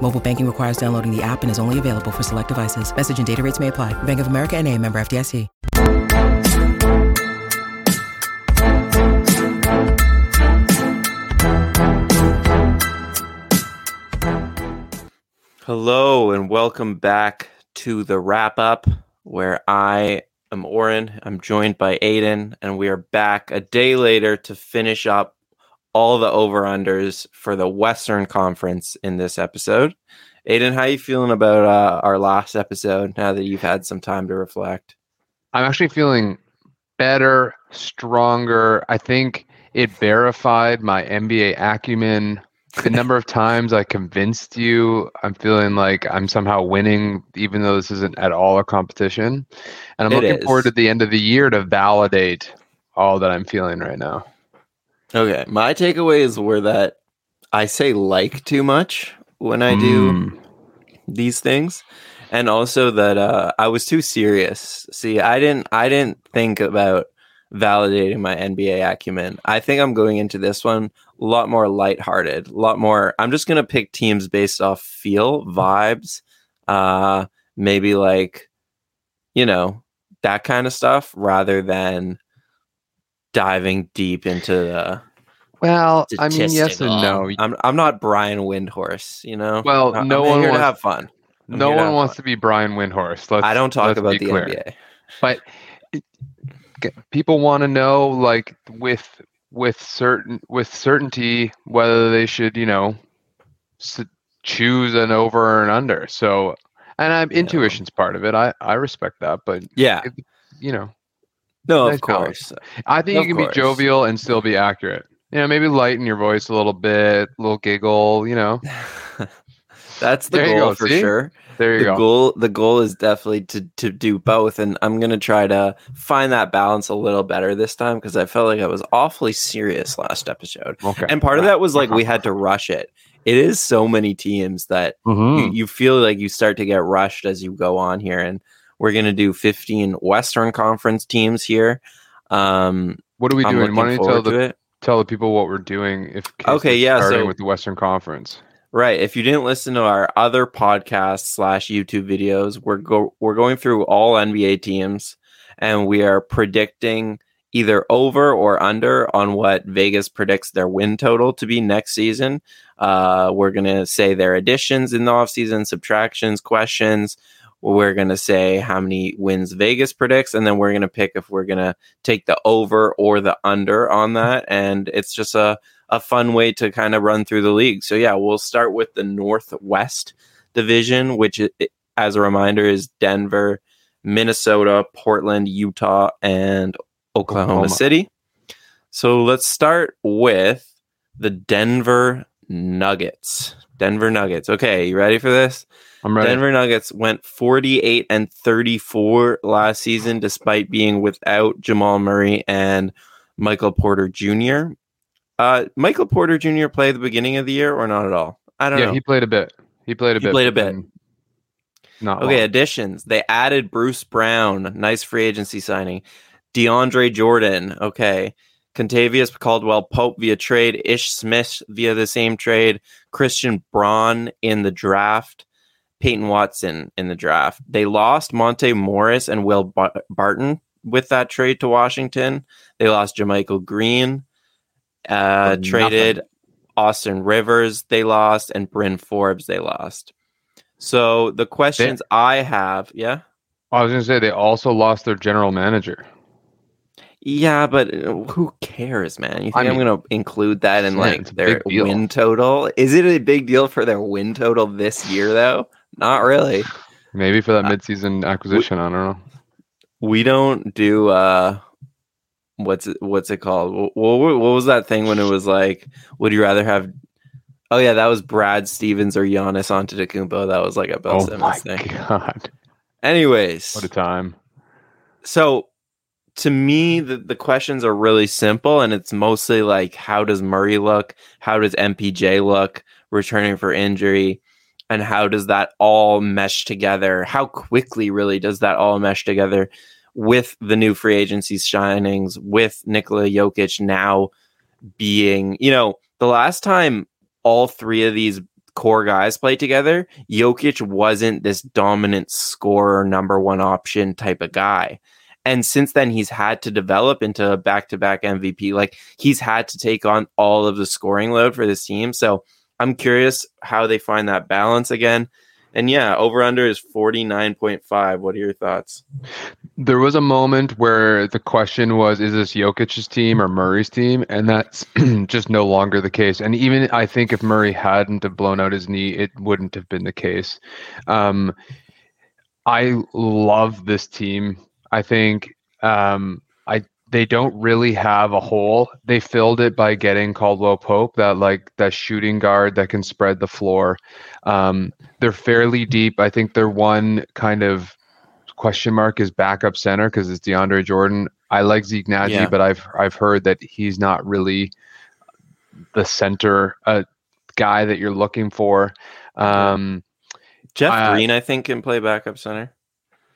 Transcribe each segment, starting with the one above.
Mobile banking requires downloading the app and is only available for select devices. Message and data rates may apply. Bank of America and a member FDIC. Hello and welcome back to the Rap Up where I am Oren. I'm joined by Adon, and we are back a day later to finish up all the over unders for the Western Conference in this episode. Adon, how are you feeling about uh, our last episode now that you've had some time to reflect? I'm actually feeling better, stronger. I think it verified my NBA acumen. The number of times I convinced you, I'm feeling like I'm somehow winning, even though this isn't at all a competition. And I'm It looking is. forward to the end of the year to validate all that I'm feeling right now. Okay, my takeaways were that I say like too much when I do Mm. these things and also that uh, i was too serious see i didn't i didn't think about validating my nba acumen i think i'm going into this one a lot more lighthearted a lot more i'm just going to pick teams based off feel vibes uh maybe like you know that kind of stuff rather than diving deep into the Well, I mean, yes and no. i'm, I'm not brian windhorst you know Well, I- no I'm one here to have fun I'm no here to one wants fun. to be Brian Windhorst. Let's, I don't talk let's about be the clear. NBA. but it- people want to know like with with certain with certainty whether they should you know s- choose an over or an under so and i'm Yeah. intuition's part of it i i respect that but Yeah, it- you know no, of course. i think Of you can course. be jovial and still be accurate you know maybe lighten your voice a little bit a little giggle you know That's the There goal go, for see? sure. there you The go goal, the goal is definitely to to do both, and I'm gonna try to find that balance a little better this time because I felt like I was awfully serious last episode, okay and part of that was like we had to rush it. It is so many teams that Mhm. you, you feel like you start to get rushed as you go on here, and we're gonna do 15 Western Conference teams here. Um, what are we I'm doing why don't you tell to the it. tell the people what we're doing if Okay, yeah, starting so- with the western conference Right. If you didn't listen to our other podcast slash YouTube videos, we're go we're going through all NBA teams and we are predicting either over or under on what Vegas predicts their win total to be next season. Uh, we're gonna say their additions in the offseason, subtractions, questions. We're gonna say how many wins Vegas predicts, and then we're gonna pick if we're gonna take the over or the under on that. And it's just a a fun way to kind of run through the league. So yeah, we'll start with the Northwest Division, which as a reminder is Denver, Minnesota, Portland, Utah, and Oklahoma, Oklahoma. City. So let's start with the Denver Nuggets. Denver Nuggets. Okay, you ready for this? I'm ready Denver Nuggets went 48 and 34 last season despite being without Jamal Murray and Michael Porter Jr. Uh, Michael Porter Jr. played the beginning of the year or not at all? I don't yeah know. he played a bit he played a bit. He bit played a bit. not okay, long. additions. They added Bruce Brown, nice free agency signing. DeAndre Jordan, okay. Kentavious Caldwell Pope via trade, Ish Smith via the same trade, Christian Braun in the draft, Peyton Watson in the draft. They lost Monte Morris and Will Bar- Barton with that trade to Washington. They lost JaMychal Green, uh, traded. Austin Rivers, they lost, and Bryn Forbes, they lost. So the questions I have, yeah, I was gonna say they also lost their general manager. yeah, but uh, who cares, man? You think I am going to include that in like their win total? Is it a big deal for their win total this year, though? Not really. Maybe for that Uh, midseason acquisition. I don't know. We don't do uh, what's it, what's it called? What, what, what was that thing when it was like, would you rather have? Oh yeah, that was Brad Stevens or Giannis Antetokounmpo. That was like a Bill Oh Simmons my thing. god! Anyways, What a time! So to me, the, the questions are really simple, and it's mostly like, how does Murray look? How does MPJ look returning for injury? And how does that all mesh together? How quickly, really, does that all mesh together with the new free agency shinings, with Nikola Jokic now being, you know, the last time all three of these core guys played together, Jokic wasn't this dominant scorer, number one option type of guy. And since then, he's had to develop into a back to back MVP. Like he's had to take on all of the scoring load for this team. So I'm curious how they find that balance again. And yeah, over under is 49.5. What are your thoughts? There was a moment where the question was is this Jokic's team or Murray's team? And that's just no longer the case. And even I think if Murray hadn't have blown out his knee, it wouldn't have been the case. Um, I love this team. I think um, they don't really have a hole. They filled it by getting Caldwell Pope, that like that shooting guard that can spread the floor. Um, they're fairly deep. I think their one kind of question mark is backup center because it's DeAndre Jordan. I like Zeke Nnaji, yeah. but I've I've heard that he's not really the center uh, guy that you're looking for. Um, Jeff Green, I think, can play backup center.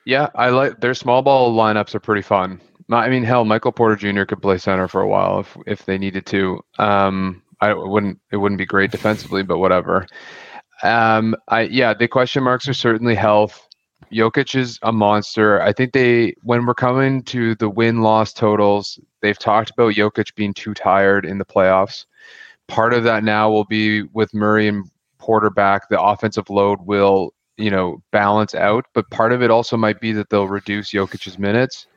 Yeah, I like their small ball lineups are pretty fun. I mean, hell, Michael Porter Jr. could play center for a while if if they needed to. Um, I wouldn't. It wouldn't be great defensively, but whatever. Um, I yeah, the question marks are certainly health. Jokic is a monster. I think they when we're coming to the win loss totals, they've talked about Jokic being too tired in the playoffs. Part of that now will be with Murray and Porter back. The offensive load will you know balance out, but part of it also might be that they'll reduce Jokic's minutes.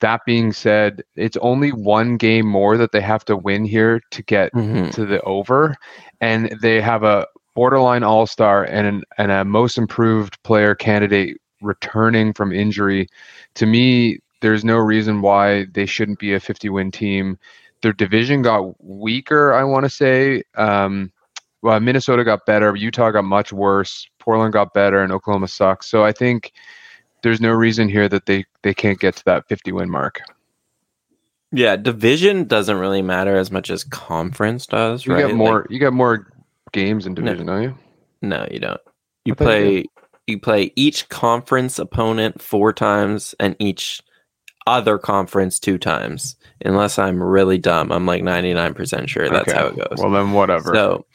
That being said, it's only one game more that they have to win here to get mm-hmm. to the over, and they have a borderline all star and an, and a most improved player candidate returning from injury. To me, there's no reason why they shouldn't be a 50 win team. Their division got weaker, I want to say. Um, well, Minnesota got better, Utah got much worse, Portland got better, and Oklahoma sucks. So I think there's no reason here that they they can't get to that 50 win mark. Yeah, division doesn't really matter as much as conference does. You right? get more. Like, you get more games in division, no, don't you? No, you don't. You play. You, you play each conference opponent four times, and each other conference two times. Unless I'm really dumb, I'm like 99% sure that's okay. how it goes. Well, then whatever. So,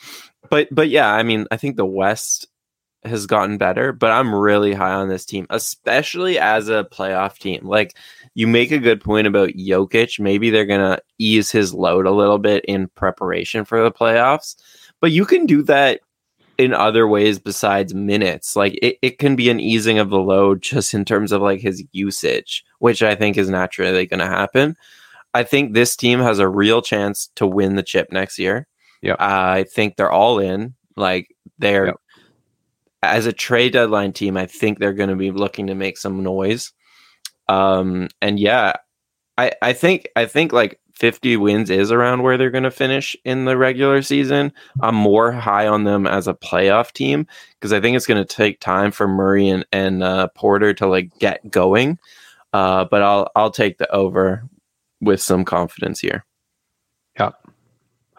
but but yeah, I mean, I think the West has gotten better, but I'm really high on this team, especially as a playoff team. Like you make a good point about Jokic. Maybe they're gonna ease his load a little bit in preparation for the playoffs, but you can do that in other ways besides minutes. Like it, it can be an easing of the load just in terms of like his usage, which I think is naturally gonna happen. I think this team has a real chance to win the chip next year. Yeah. I think they're all in. Like they're yep as a trade deadline team, I think they're going to be looking to make some noise. Um, and yeah, I, I think I think like 50 wins is around where they're going to finish in the regular season. I'm more high on them as a playoff team because I think it's going to take time for Murray and, and uh, Porter to like get going. Uh, but I'll I'll take the over with some confidence here. Yeah,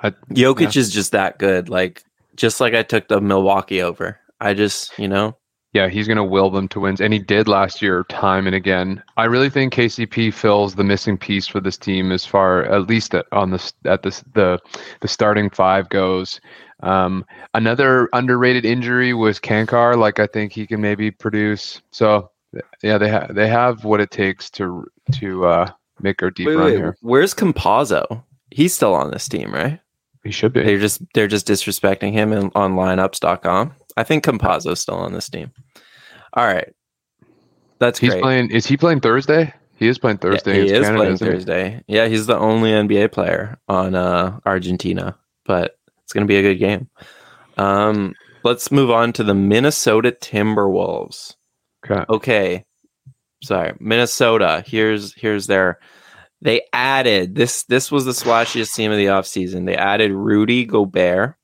I, Jokic yeah. is just that good. Like just like I took the Milwaukee over. I just, you know. Yeah, he's going to will them to wins, and he did last year, time and again. I really think KCP fills the missing piece for this team, as far at least at, on the at the the the starting five goes. Um, another underrated injury was Cancar. Like I think he can maybe produce. So yeah, they have they have what it takes to to uh, make our deep wait, run wait, here. Where's Campazzo? He's still on this team, right? He should be. They're just they're just disrespecting him in, on lineups.com. I think Campazzo's still on this team. All right. That's he's great. playing is he playing Thursday? He is playing Thursday. Yeah, he is Canada, playing Thursday. He? Yeah, he's the only NBA player on uh, Argentina, but it's going to be a good game. Um, let's move on to the Minnesota Timberwolves. Okay. Okay. Sorry, Minnesota. Here's here's their they added this this was the splashiest team of the offseason. They added Rudy Gobert.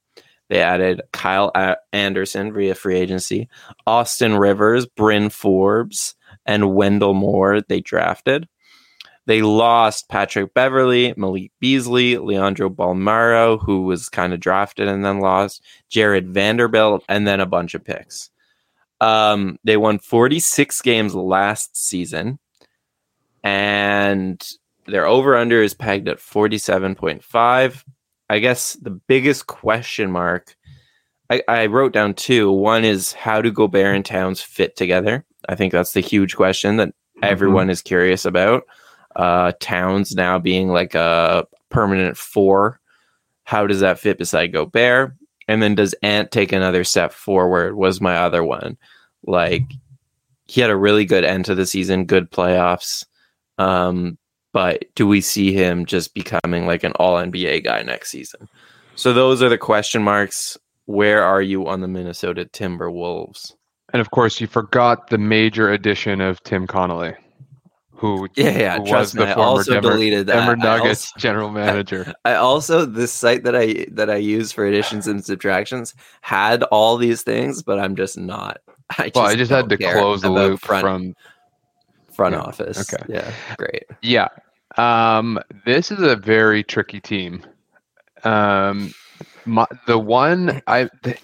They added Kyle Anderson via free agency, Austin Rivers, Bryn Forbes, and Wendell Moore they drafted. They lost Patrick Beverley, Malik Beasley, Leandro Bolmaro, who was kind of drafted and then lost, Jared Vanderbilt, and then a bunch of picks. Um, they won 46 games last season, and their over under is pegged at 47.5. I guess the biggest question mark I, I wrote down two. One is how do Gobert and Towns fit together? I think that's the huge question that mm-hmm. everyone is curious about. Uh, Towns now being like a permanent four. How does that fit beside Gobert? And then does Ant take another step forward? Was my other one. Like he had a really good end to the season, good playoffs. Um, but do we see him just becoming like an all NBA guy next season? So those are the question marks. Where are you on the Minnesota Timberwolves? And of course, you forgot the major addition of Tim Connolly, who yeah, yeah who trust me, I also Denver, deleted that. Denver Nuggets also, general manager. I also this site that I that I use for additions and subtractions had all these things, but I'm just not. I just, well, I just had to close the loop front, from front yeah, office. okay. Yeah, great. Yeah. Um, this is a very tricky team. Um, my, the one I, the,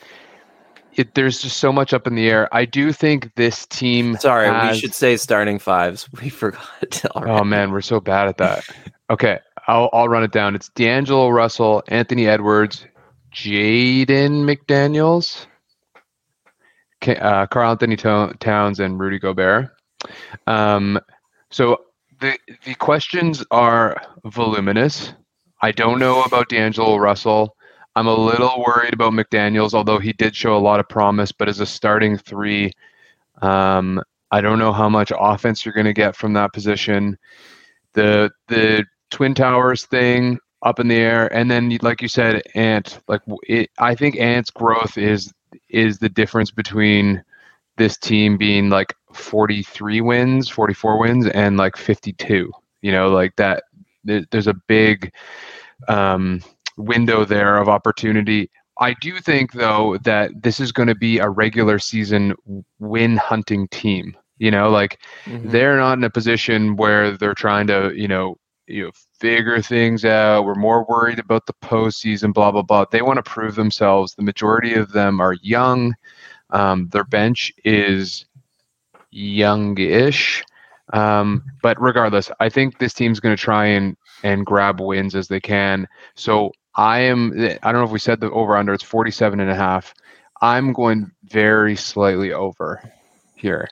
it, there's just so much up in the air. I do think this team. Sorry, has, we should say starting fives. We forgot. Already. Oh man, we're so bad at that. okay, I'll I'll run it down. It's D'Angelo Russell, Anthony Edwards, Jaden McDaniels, uh, Karl Anthony Towns, and Rudy Gobert. Um, so the the questions are voluminous. I don't know about D'Angelo Russell. I'm a little worried about McDaniels, although he did show a lot of promise. But as a starting three, um, I don't know how much offense you're going to get from that position. The the Twin Towers thing up in the air, and then like you said, Ant. Like it, I think Ant's growth is is the difference between this team being like 43 wins, 44 wins, and like 52. You know, like that. There's a big um, window there of opportunity. I do think, though, that this is going to be a regular season win hunting team. You know, like mm-hmm. they're not in a position where they're trying to, you know, you know, figure things out. We're more worried about the postseason, blah blah blah. They want to prove themselves. The majority of them are young. Um, their bench is youngish. Um, but regardless, I think this team's going to try and and grab wins as they can. So I am. I don't know if we said the over under. It's 47 and a half. I'm going very slightly over here.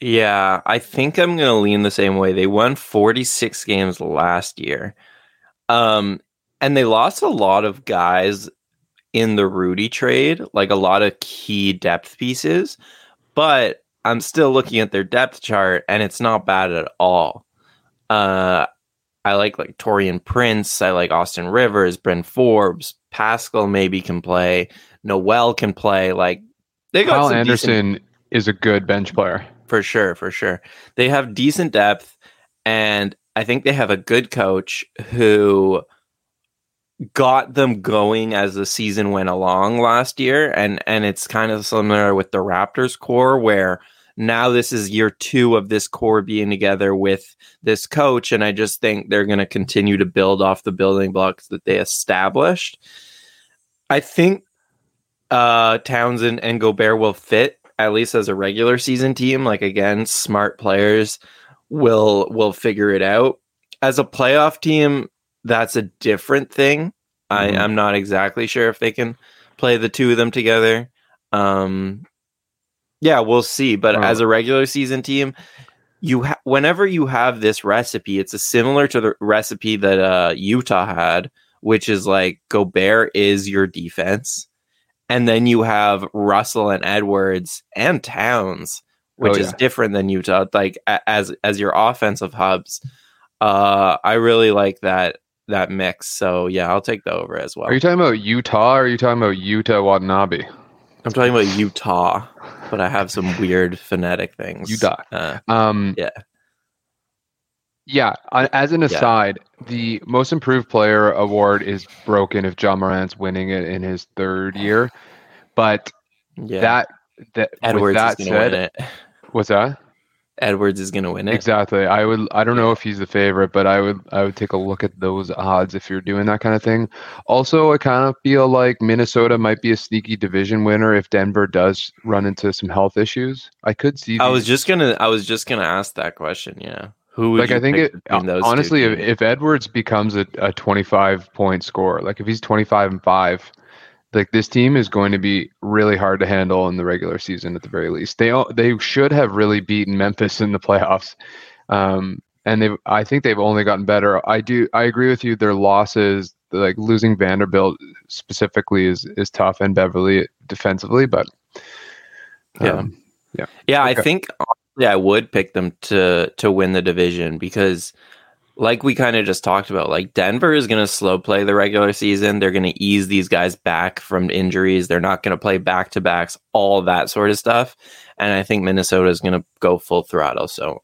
Yeah, I think I'm going to lean the same way. They won 46 games last year. Um, and they lost a lot of guys in the Rudy trade, like a lot of key depth pieces. But I'm still looking at their depth chart and it's not bad at all. Uh, I like like Taurean Prince. I like Austin Rivers, Bryn Forbes, Pascal maybe can play. Nowell can play. Like they got Kyle Anderson decent, is a good bench player for sure, for sure. They have decent depth, and I think they have a good coach who got them going as the season went along last year and and it's kind of similar with the Raptors core where now this is year two of this core being together with this coach. And I just think they're going to continue to build off the building blocks that they established. I think uh, Townsend and Gobert will fit at least as a regular season team. Like again, smart players will will figure it out. As a playoff team, that's a different thing. Mm-hmm. I, I'm not exactly sure if they can play the two of them together. Um, yeah, we'll see. But as a regular season team, you ha- whenever you have this recipe, it's a similar to the recipe that uh, Utah had, which is like Gobert is your defense, and then you have Russell and Edwards and Towns, which oh, yeah. is different than Utah. Like a- as as your offensive hubs, uh, I really like that that mix. So yeah, I'll take the over as well. Are you talking about Utah? or Are you talking about Yuta Watanabe? I'm talking about Utah, but I have some weird phonetic things. Utah. Uh, um, yeah. Yeah. As an aside, yeah. the most improved player award is broken if John Morant's winning it in his third year. But yeah. that that Edwards with that said, what's that? Edwards is going to win it. Exactly. I would. I don't know if he's the favorite, but I would. I would take a look at those odds if you're doing that kind of thing. Also, I kind of feel like Minnesota might be a sneaky division winner if Denver does run into some health issues. I could see. I was just gonna. I was just gonna ask that question. Yeah. Who would like I think it honestly if, if Edwards becomes a, a 25 point score like if he's 25 and 5 like this team is going to be really hard to handle in the regular season at the very least. They they should have really beaten Memphis in the playoffs um, and they I think they've only gotten better. I do I agree with you their losses like losing Vanderbilt specifically is is tough and Beverley defensively but um, yeah. Yeah yeah okay. I think yeah, I would pick them to to win the division because like we kind of just talked about, like Denver is going to slow play the regular season. They're going to ease these guys back from injuries. They're not going to play back to backs, all that sort of stuff. And I think Minnesota is going to go full throttle. So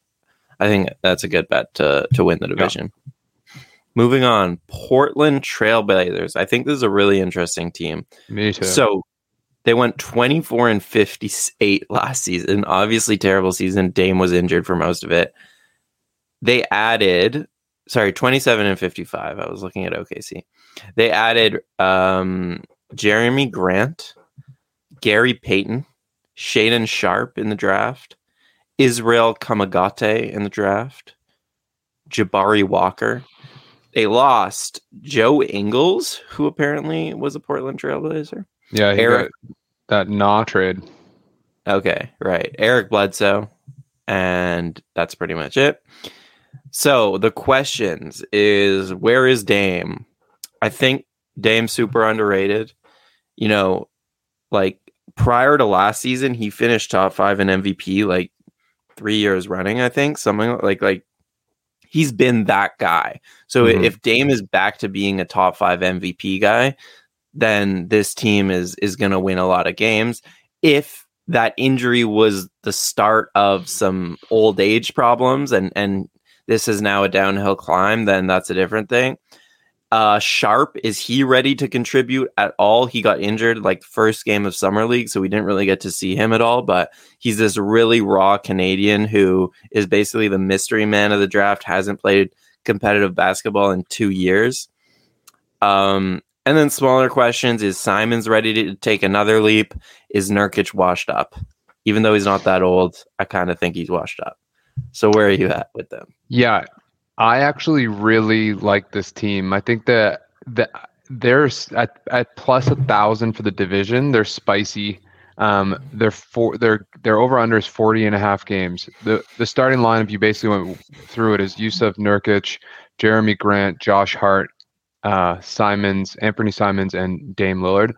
I think that's a good bet to to win the division. Yeah. Moving on, Portland Trailblazers. I think this is a really interesting team. Me too. So they went 24 and 58 last season. Obviously, terrible season. Dame was injured for most of it. They added, sorry, 27 and 55. I was looking at OKC. They added um, Jerami Grant, Gary Payton, Shaedon Sharpe in the draft, Ismael Kamagate in the draft, Jabari Walker. They lost Joe Ingles, who apparently was a Portland Trailblazer. Yeah, Eric that nah trade. Okay, right. Eric Bledsoe, and that's pretty much it. So the questions is where is Dame? I think Dame's super underrated. You know, like prior to last season, he finished top five in MVP like three years running. I think something like like he's been that guy. So mm-hmm. if Dame is back to being a top five MVP guy, then this team is is going to win a lot of games. If that injury was the start of some old age problems and and this is now a downhill climb, then that's a different thing. Uh, Sharpe, is he ready to contribute at all? He got injured like first game of summer league, so we didn't really get to see him at all. But he's this really raw Canadian who is basically the mystery man of the draft. Hasn't played competitive basketball in two years. Um, and then smaller questions is Simons ready to take another leap? Is Nurkic washed up? Even though he's not that old, I kind of think he's washed up. So where are you at with them? Yeah, I actually really like this team. I think that that they're at, at plus a thousand for the division. They're spicy. Um, they're for they're they're over under is 40 and a half games. The the starting lineup you basically went through it is Jusuf Nurkic, Jerami Grant, Josh Hart, uh, Simons, Anfernee Simons, and Dame Lillard.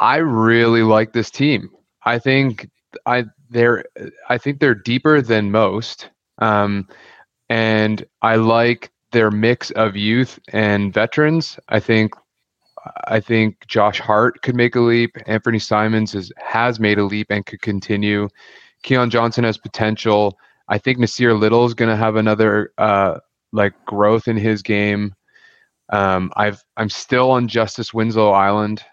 I really like this team. I think I they're I think they're deeper than most, um, and I like their mix of youth and veterans. I think I think Josh Hart could make a leap. Anfernee Simons is, has made a leap and could continue. Keon Johnson has potential. I think Nassir Little is going to have another uh, like growth in his game. Um, I've I'm still on Justice Winslow Island,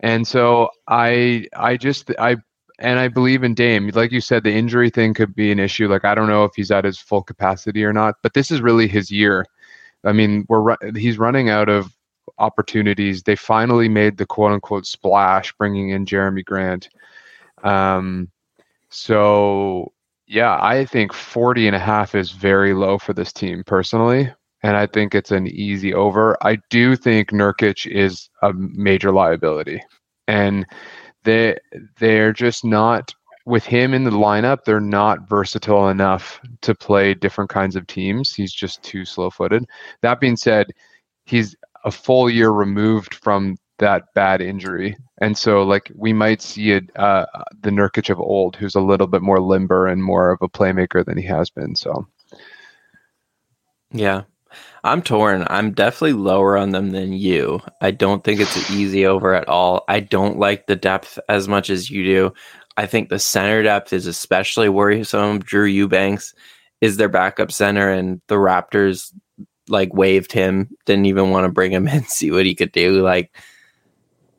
and so I I just I and I believe in Dame. Like you said, the injury thing could be an issue. Like I don't know if he's at his full capacity or not, but this is really his year. I mean, we're he's running out of opportunities. They finally made the quote unquote splash, bringing in Jerami Grant. Um, so yeah, I think 40 and a half is very low for this team personally and I think it's an easy over. I do think Nurkic is a major liability, and they they're just not with him in the lineup. They're not versatile enough to play different kinds of teams. He's just too slow-footed. That being said, he's a full year removed from that bad injury, and so like we might see it uh, the Nurkic of old, who's a little bit more limber and more of a playmaker than he has been. So. Yeah, I'm torn. I'm definitely lower on them than you. I don't think it's an easy over at all. I don't like the depth as much as you do. I think the center depth is especially worrisome. Drew Eubanks is their backup center, and the Raptors like waved him, didn't even want to bring him in, see what he could do. Like,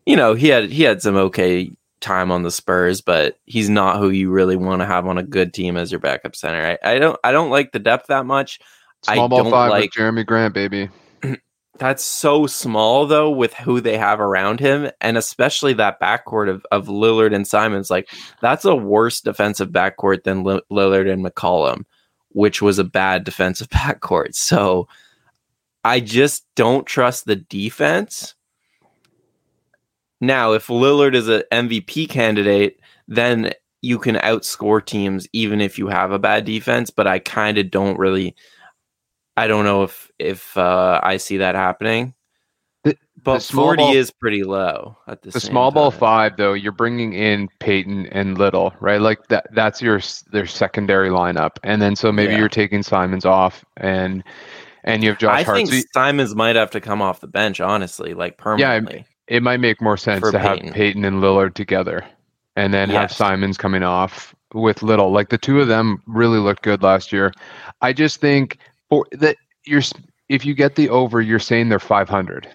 you know, he had he had some okay time on the Spurs, but he's not who you really want to have on a good team as your backup center. I, I don't I don't like the depth that much. Small I ball don't five like with Jerami Grant, baby. that's so small though with who they have around him, and especially that backcourt of, of Lillard and Simons. Like that's a worse defensive backcourt than Li- Lillard and McCollum, which was a bad defensive backcourt. So I just don't trust the defense. Now, if Lillard is an MVP candidate, then you can outscore teams even if you have a bad defense. But I kind of don't really. I don't know if if uh, I see that happening. The- but the forty ball- is pretty low at the, The small ball five, though, you're bringing in Peyton and Little, right? Like that. That's your their secondary lineup, and then so maybe Yeah. you're taking Simons off, and and you have Josh Hart. I Hart. think So y- Simons might have to come off the bench, honestly, like permanently. Yeah, it might make more sense to have Peyton. Peyton and Lillard together, and then have Simons coming off with Little. Like the two of them really looked good last year. I just think for that you're if you get the over, you're saying they're 500.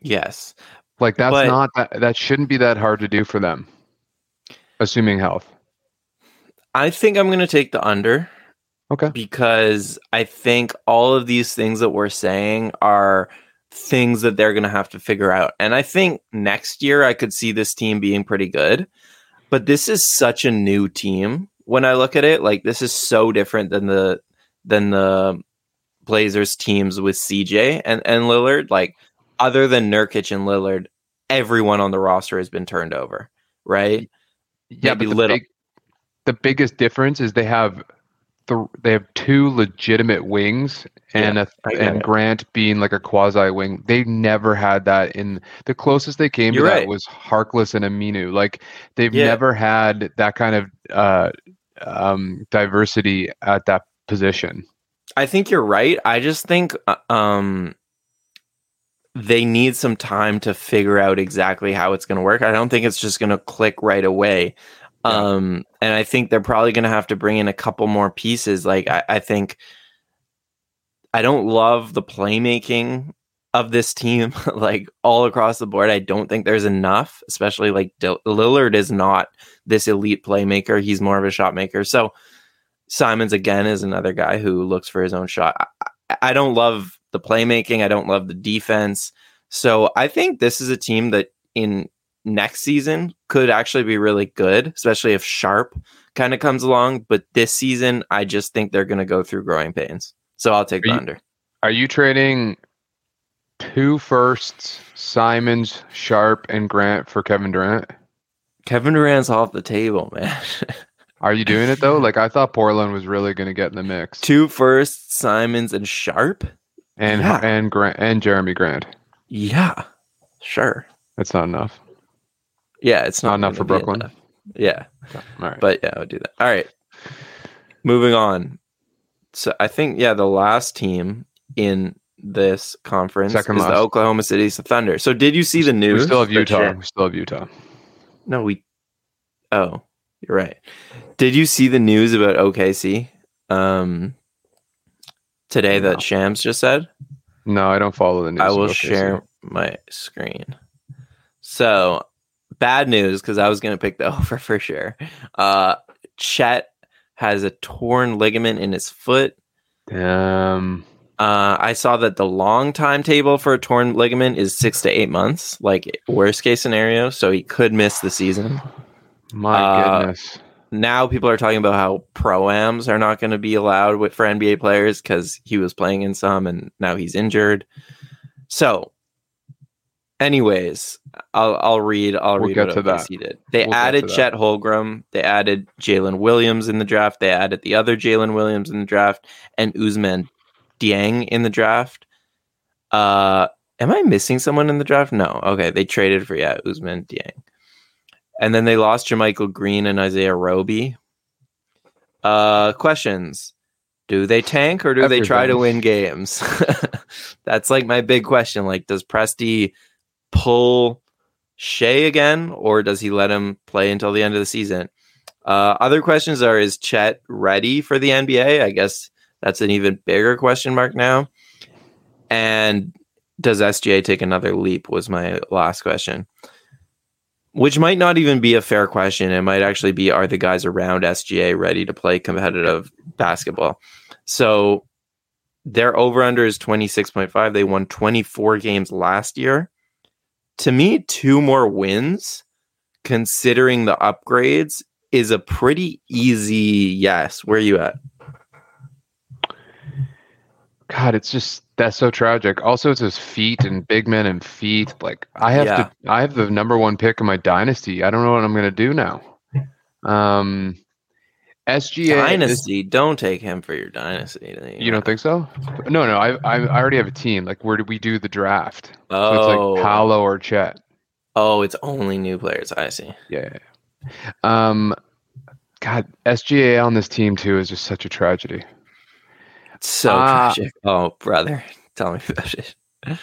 Yes. Like that's But- not that that shouldn't be that hard to do for them, assuming health. I think I'm going to take the under Okay. because I think all of these things that we're saying are things that they're going to have to figure out. And I think next year I could see this team being pretty good. But this is such a new team when I look at it. Like this is so different than the than the Blazers teams with CJ and and Lillard. Like other than Nurkic and Lillard, everyone on the roster has been turned over, right? Yeah, Maybe but the, Little. big, the biggest difference is they have the they have two legitimate wings and a, I get and it. Grant being like a quasi wing. They never had that in the closest they came You're to that was Harkless and Aminu. Like they've Yeah. never had that kind of uh, um, diversity at that position. I think you're right. I just think uh, um they need some time to figure out exactly how it's going to work. I don't think it's just going to click right away. Um and I think they're probably going to have to bring in a couple more pieces. Like I, I think I don't love the playmaking of this team like all across the board. I don't think there's enough, especially like Dil- Lillard is not this elite playmaker. He's more of a shot maker. So Simons again is another guy who looks for his own shot. I, I- don't love the playmaking. I don't love the defense. So I think this is a team that in next season could actually be really good, especially if Sharpe kind of comes along. But this season, I just think they're going to go through growing pains. So I'll take Are the you- under. Are you trading two firsts, Simons, Sharpe, and Grant for Kevin Durant? Kevin Durant's off the table, man. Are you doing it though? Like I thought Portland was really going to get in the mix, Two firsts, Simons and Sharpe. and Yeah. and Grant and Jerami Grant. Yeah, sure. That's not enough. Yeah, it's Not not, enough for Brooklyn? enough. Yeah. All right. But yeah, I would do that. All right. Moving on. So I think yeah, the last team in this conference Second is last. the Oklahoma City Thunder. So did you see the news? we still have Utah. Shan- We still have Utah. no, we. Oh, you're right. Did you see the news about OKC? Um, today No. that Shams just said. No, I don't follow the news. I will share my screen. So, bad news because I was going to pick the over for sure. Uh, Chet has a torn ligament in his foot. Damn. Uh, I saw that the long timetable for a torn ligament is six to eight months, like worst case scenario. So he could miss the season. My Uh, goodness. Now people are talking about how proams are not going to be allowed with for NBA players because he was playing in some and now he's injured. So, anyways, I'll I'll read I'll We'll read what to that. Did. They We'll added. Chet Holmgren. They added Jalen Williams in the draft. They added the other Jalen Williams in the draft and Ousmane Dieng in the draft. Uh, am I missing someone in the draft? No. Okay, they traded for yeah Ousmane Dieng, and then they lost JaMychal Green and Isaiah Roby. Uh, questions. Do they tank or do they try to win games? That's like my big question. Like, does Presti pull Shai again, or does he let him play until the end of the season? Uh, other questions are: Is Chet ready for the NBA? I guess that's an even bigger question mark now. And does SGA take another leap? Was my last question. Which might not even be a fair question. It might actually be are the guys around SGA ready to play competitive basketball? So their over under is 26.5. They won 24 games last year. To me, two more wins, considering the upgrades, is a pretty easy yes. Where are you at? God, it's just that's so tragic. Also, it's his feet and big men and feet. Like I have Yeah. to, I have the number one pick in my dynasty. I don't know what I'm gonna do now. Um, SGA. Dynasty. Don't take him for your dynasty. you don't think so? No, no. I, I, I already have a team. Like, where do we do the draft? So Oh, it's like Paolo or Chet. oh, it's only new players. I see. Yeah. Um, God, SGA on this team too is just such a tragedy. So Ah. tragic. Oh, brother, tell me about it.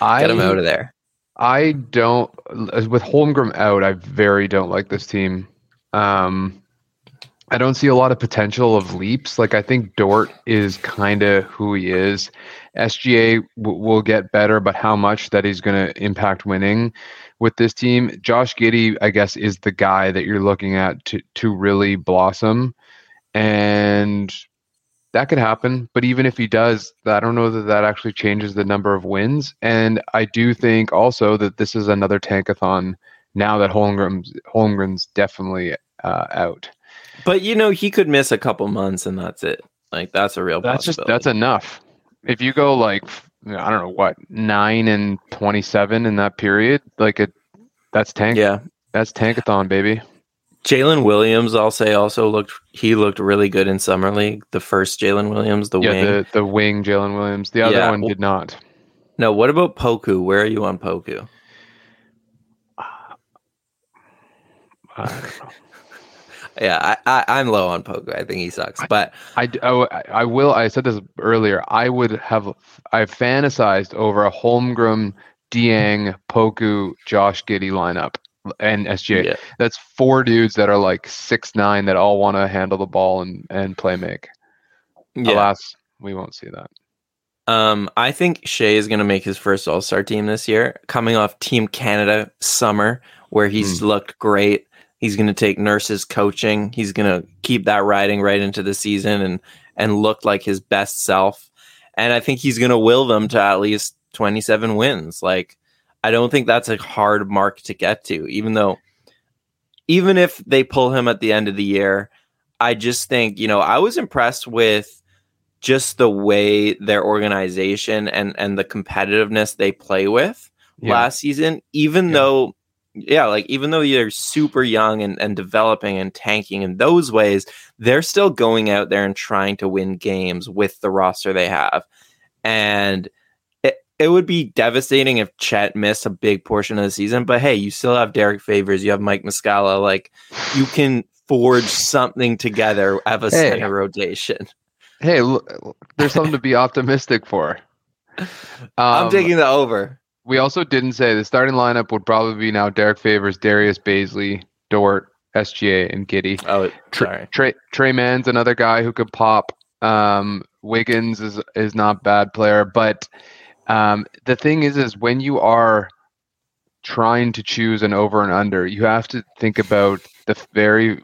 I Get him out of there. I don't with Holmgren out. I very don't like this team. Um, I don't see a lot of potential of leaps. Like I think Dort is kind of who he is. SGA w- will get better, but how much that he's going to impact winning with this team? Josh Giddey, I guess, is the guy that you're looking at to to really blossom, and that could happen. But even if he does, I don't know that that actually changes the number of wins. And I do think also that this is another tankathon now that Holmgren's Holmgren's definitely uh, out. But you know, he could miss a couple months, and that's it. Like that's a real. That's just that's enough. If you go like I don't know what nine and twenty seven in that period, like it, that's tank. yeah. That's tankathon, baby. Jalen Williams, I'll say, also looked. He looked really good in summer league. The first Jalen Williams, the yeah, wing. the the wing, Jalen Williams. The other Yeah. one did not. No, what about Poku? Where are you on Poku? Uh, I. Yeah, I, I, I'm low on Poku. I think he sucks. But I, oh, I- I will. I said this earlier. I would have. I've fantasized over a Holmgren, Dieng, Poku, Josh Giddey lineup and SGA. yeah, That's four dudes that are like six nine that all want to handle the ball and and play make. yeah. Alas, we won't see that. Um, I think Shai is going to make his first All Star team this year, coming off Team Canada summer where he's looked great. He's going to take Nurse's coaching. He's going to keep that riding right into the season and and look like his best self. And I think he's going to will them to at least 27 wins. Like I don't think that's a hard mark to get to, even though even if they pull him at the end of the year, I just think, you know, I was impressed with just the way their organization and and the competitiveness they play with Yeah. last season even Yeah. though yeah like even though they're super young and, and developing and tanking in those ways they're still going out there and trying to win games with the roster they have and it, would be devastating if Chet missed a big portion of the season but hey you still have Derrick Favors you have Mike Muscala like you can forge something together of a Hey. center rotation Hey, look, there's something to be optimistic for. I'm Um, taking the over. We also didn't say the starting lineup would probably be now Derrick Favors, Darius Bazley, Dort, SGA, and Giddey. Oh, sorry. Trey Tre Mann's another guy who could pop. Um, Wiggins is is not bad player, but um, the thing is, is when you are trying to choose an over and under, you have to think about the very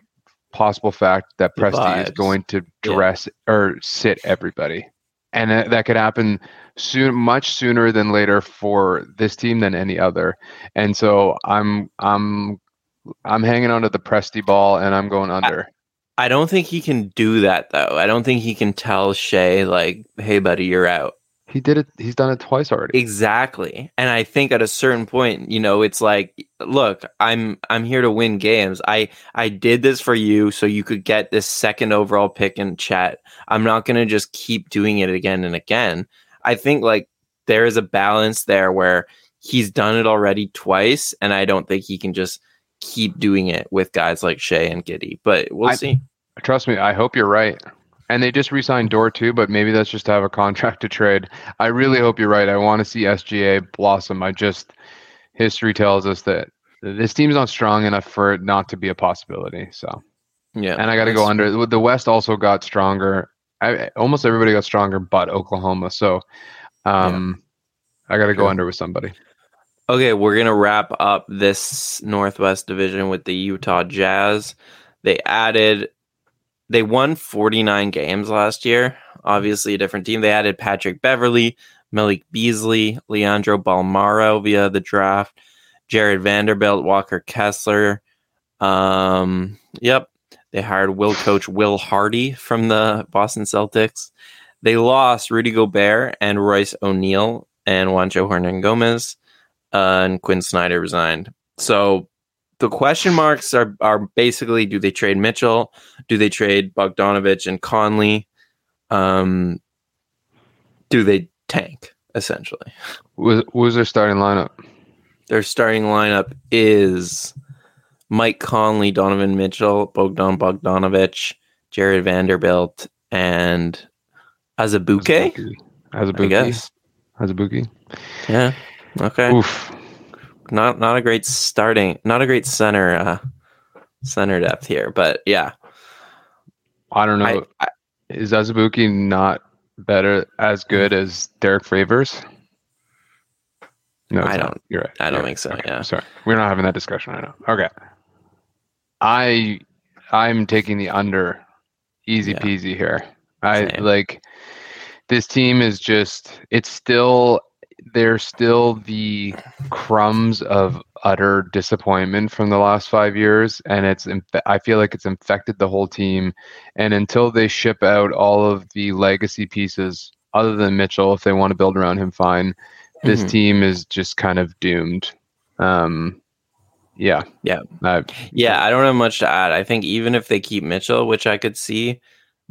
possible fact that The Presti is going to Yeah. dress or sit everybody, and that, that could happen soon, much sooner than later for this team than any other. And so I'm I'm I'm hanging onto the Presti ball, and I'm going under. I don't think he can do that though. I don't think he can tell Shai like, "Hey, buddy, you're out." He did it. He's done it twice already. Exactly. And I think at a certain point, you know, it's like, look, I'm I'm here to win games. I I did this for you so you could get this second overall pick in Chet. I'm not going to just keep doing it again and again. I think like there is a balance there where he's done it already twice and I don't think he can just keep doing it with guys like Shai and Giddey. But we'll I- see. Trust me, I hope you're right. And they just re-signed Dort too, but maybe that's just to have a contract to trade. I really hope you're right. I want to see SGA blossom. I just history tells us that this team's not strong enough for it not to be a possibility. So, Yeah. and I got to go under. The West also got stronger. I, almost everybody got stronger, but Oklahoma. So, um, I got to go True. under with somebody. Okay, we're gonna wrap up this Northwest Division with the Utah Jazz. They added, they won 49 games last year. Obviously, a different team. They added Patrick Beverley, Malik Beasley, Leandro Bolmaro via the draft, Jared Vanderbilt, Walker Kessler. Um, yep, they hired Will coach Will Hardy from the Boston Celtics. They lost Rudy Gobert and Royce O'Neale and Juancho Hernangomez, uh, and Quinn Snyder resigned. So the question marks are are basically: Do they trade Mitchell? Do they trade Bogdanovich and Conley? Um, do they tank essentially? What was their starting lineup? Their starting lineup is Mike Conley, Donovan Mitchell, Bogdan Bogdanovich, Jarred Vanderbilt, and Azubuike. Azubuike. Guess. Azubuike. Yeah. Okay. Oof. Not not a great starting, not a great center uh center depth here, but yeah. I don't know. I, I, Is Azubuike not better as good as Derrick Favors? No, I it's not. don't- You're right. I don't You're think so, Okay, yeah. Sorry, we're not having that discussion right now. Okay. I I'm taking the under, easy Yeah. peasy here. I Same. like this team is just it's still they're still the crumbs of utter disappointment from the last five years and it's i feel like it's infected the whole team and until they ship out all of the legacy pieces other than mitchell if they want to build around him fine this Mhm. team is just kind of doomed um yeah Yeah. I- Yeah, I don't have much to add. I think even if they keep Mitchell, which I could see,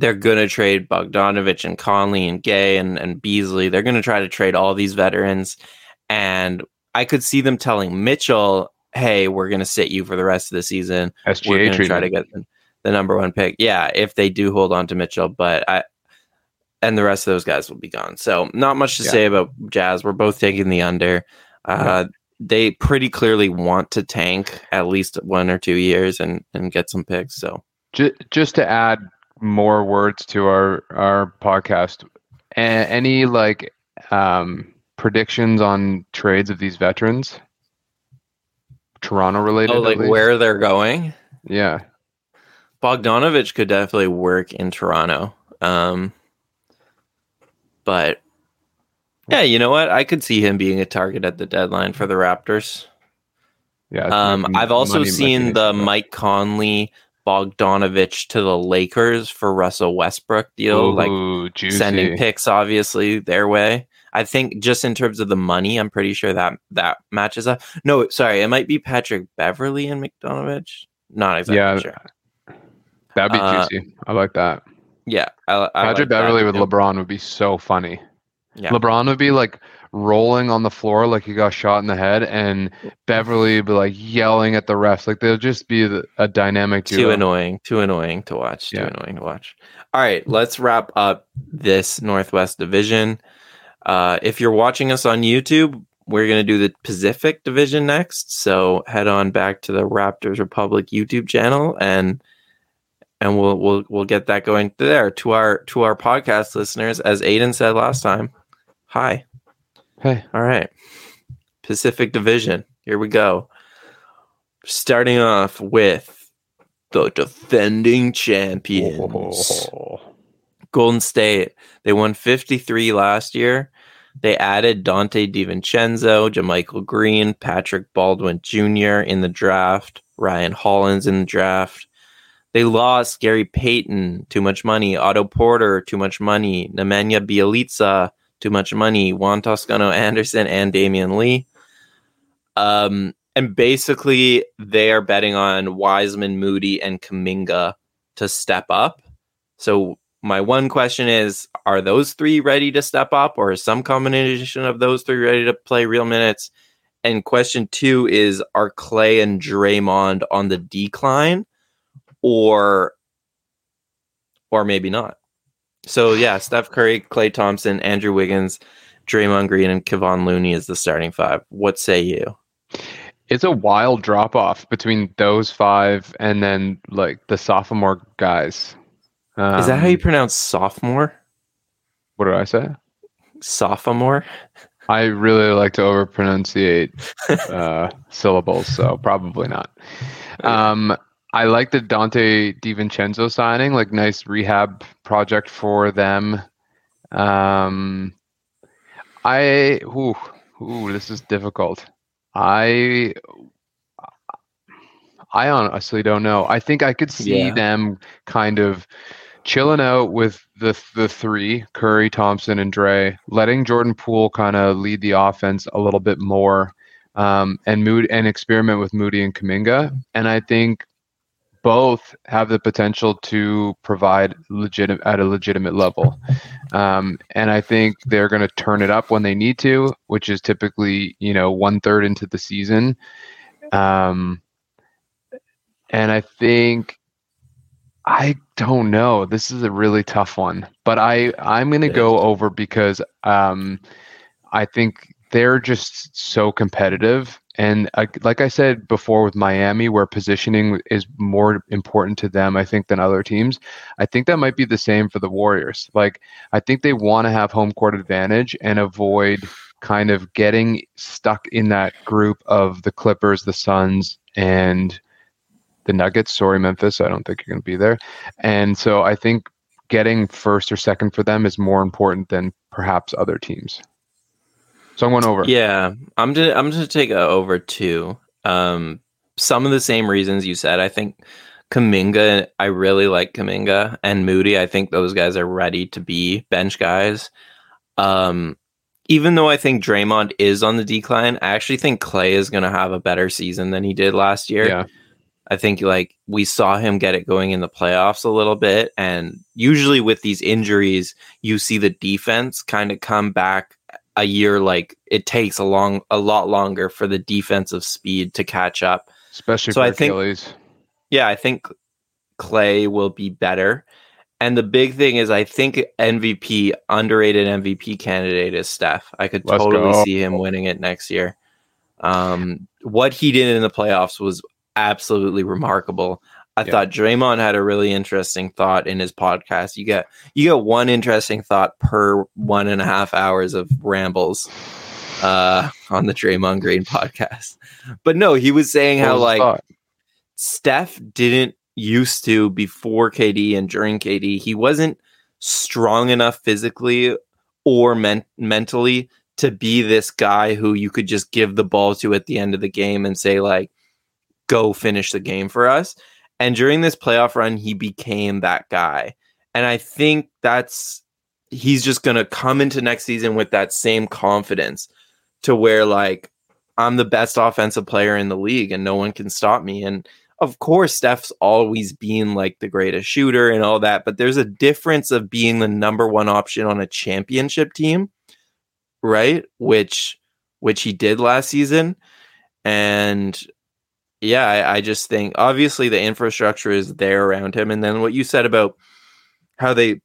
they're gonna trade Bogdanovich and Conley and Gay and, and Beasley. They're gonna try to trade all these veterans. And I could see them telling Mitchell, hey, we're gonna sit you for the rest of the season. we're going to try to get the, number one pick. Yeah, if they do hold on to Mitchell, but I and the rest of those guys will be gone. So not much to Yeah. say about Jazz. We're both taking the under. Uh, They pretty clearly want to tank at least one or two years and and get some picks. So Ju- just to add more words to our our podcast a- any like um predictions on trades of these veterans toronto related oh, like where they're going. yeah Bogdanovich could definitely work in Toronto. Um, but yeah, you know what? I could see him being a target at the deadline for the Raptors. yeah Um, I've also money might be seen the Mike Conley Bogdanovich to the Lakers for Russell Westbrook deal, like juicy. sending picks obviously their way. I think just in terms of the money, I'm pretty sure that that matches up. No, sorry, it might be Patrick Beverley and McDonovich. Not exactly Yeah, sure. that'd be uh, juicy i like that Yeah, I, I patrick like beverley with lebron would be so funny Yeah. lebron would be like rolling on the floor like he got shot in the head and beverley be like yelling at the refs. Like they'll just be a dynamic too annoying too annoying to watch too Yeah. annoying to watch. All right let's wrap up this northwest division. Uh, if you're watching us on youtube we're going to do the pacific division next. So head on back to the raptors republic youtube channel and and we'll we'll we'll get that going there. To our to our podcast listeners as Adon said last time hi hey all right. Pacific Division. Here we go. Starting off with the defending champions. Golden State. They won 53 last year. They added Donte DiVincenzo, JaMychal Green, Patrick Baldwin Jr. in the draft, Ryan Rollins in the draft. They lost Gary Payton, too much money, Otto Porter, too much money, Nemanja Bjelica, too much money, Juan Toscano Anderson, and Damion Lee. Um, and basically, they are betting on Wiseman, Moody, and Kuminga to step up. So, my one question is Are those three ready to step up, or is some combination of those three ready to play real minutes? And question two is Are Klay and Draymond on the decline, or or maybe not? So yeah, Steph Curry, Klay Thompson, Andrew Wiggins, Draymond Green, and Kevon Looney is the starting five. What say you? it's a wild drop off between those five and then like the sophomore guys. is that how you Um, pronounce sophomore? What did I say? Sophomore? I really like to over pronunciate uh, syllables, so probably not. Um, I like the Donte DiVincenzo signing, like nice rehab project for them. Um, I ooh, ooh, this is difficult. I I honestly don't know. I think I could see Yeah. them kind of chilling out with the the three Curry, Thompson, and Dre, letting Jordan Poole kind of lead the offense a little bit more, um, and mood and experiment with Moody and Kuminga. And I think both have the potential to provide legitimate at a legitimate level. Um, and I think they're going to turn it up when they need to, which is typically you know one third into the season. Um, and I think I don't know. This is a really tough one, but I I'm going to go over because um, I think they're just so competitive. And uh, like I said before with Miami, where positioning is more important to them, I think, than other teams. I think that might be the same for the Warriors. Like, I think they want to have home court advantage and avoid kind of getting stuck in that group of the Clippers, the Suns, and the Nuggets. Sorry, Memphis. I don't think you're going to be there. And so I think getting first or second for them is more important than perhaps other teams. So I'm going over. Yeah, I'm just I'm just take a over two. Um, some of the same reasons you said. I think Kuminga. I really like Kuminga and Moody. I think those guys are ready to be bench guys. Um, even though I think Draymond is on the decline, I actually think Klay is going to have a better season than he did last year. Yeah. I think like we saw him get it going in the playoffs a little bit. And usually with these injuries, you see the defense kind of come back a year like it takes a long a lot longer for the defensive speed to catch up. Especially So for I think- Achilles. Yeah, I think Klay will be better. And the big thing is I think MVP underrated MVP candidate is Steph. I could Let's totally go. see him winning it next year. Um what he did in the playoffs was absolutely remarkable. I Yeah. thought Draymond had a really interesting thought in his podcast. You get you get one interesting thought per one and a half hours of rambles uh on the Draymond Green podcast. But no, he was saying What how was like? Steph didn't used to before KD and during KD. He wasn't strong enough physically or men- mentally to be this guy who you could just give the ball to at the end of the game and say like go finish the game for us. And during this playoff run he became that guy. And I think that's he's just going to come into next season with that same confidence to where like I'm the best offensive player in the league and no one can stop me and of course Steph's always been like the greatest shooter and all that, but there's a difference of being the number one option on a championship team, right? Which which he did last season. And yeah, I, I just think obviously the infrastructure is there around him. And then what you said about how they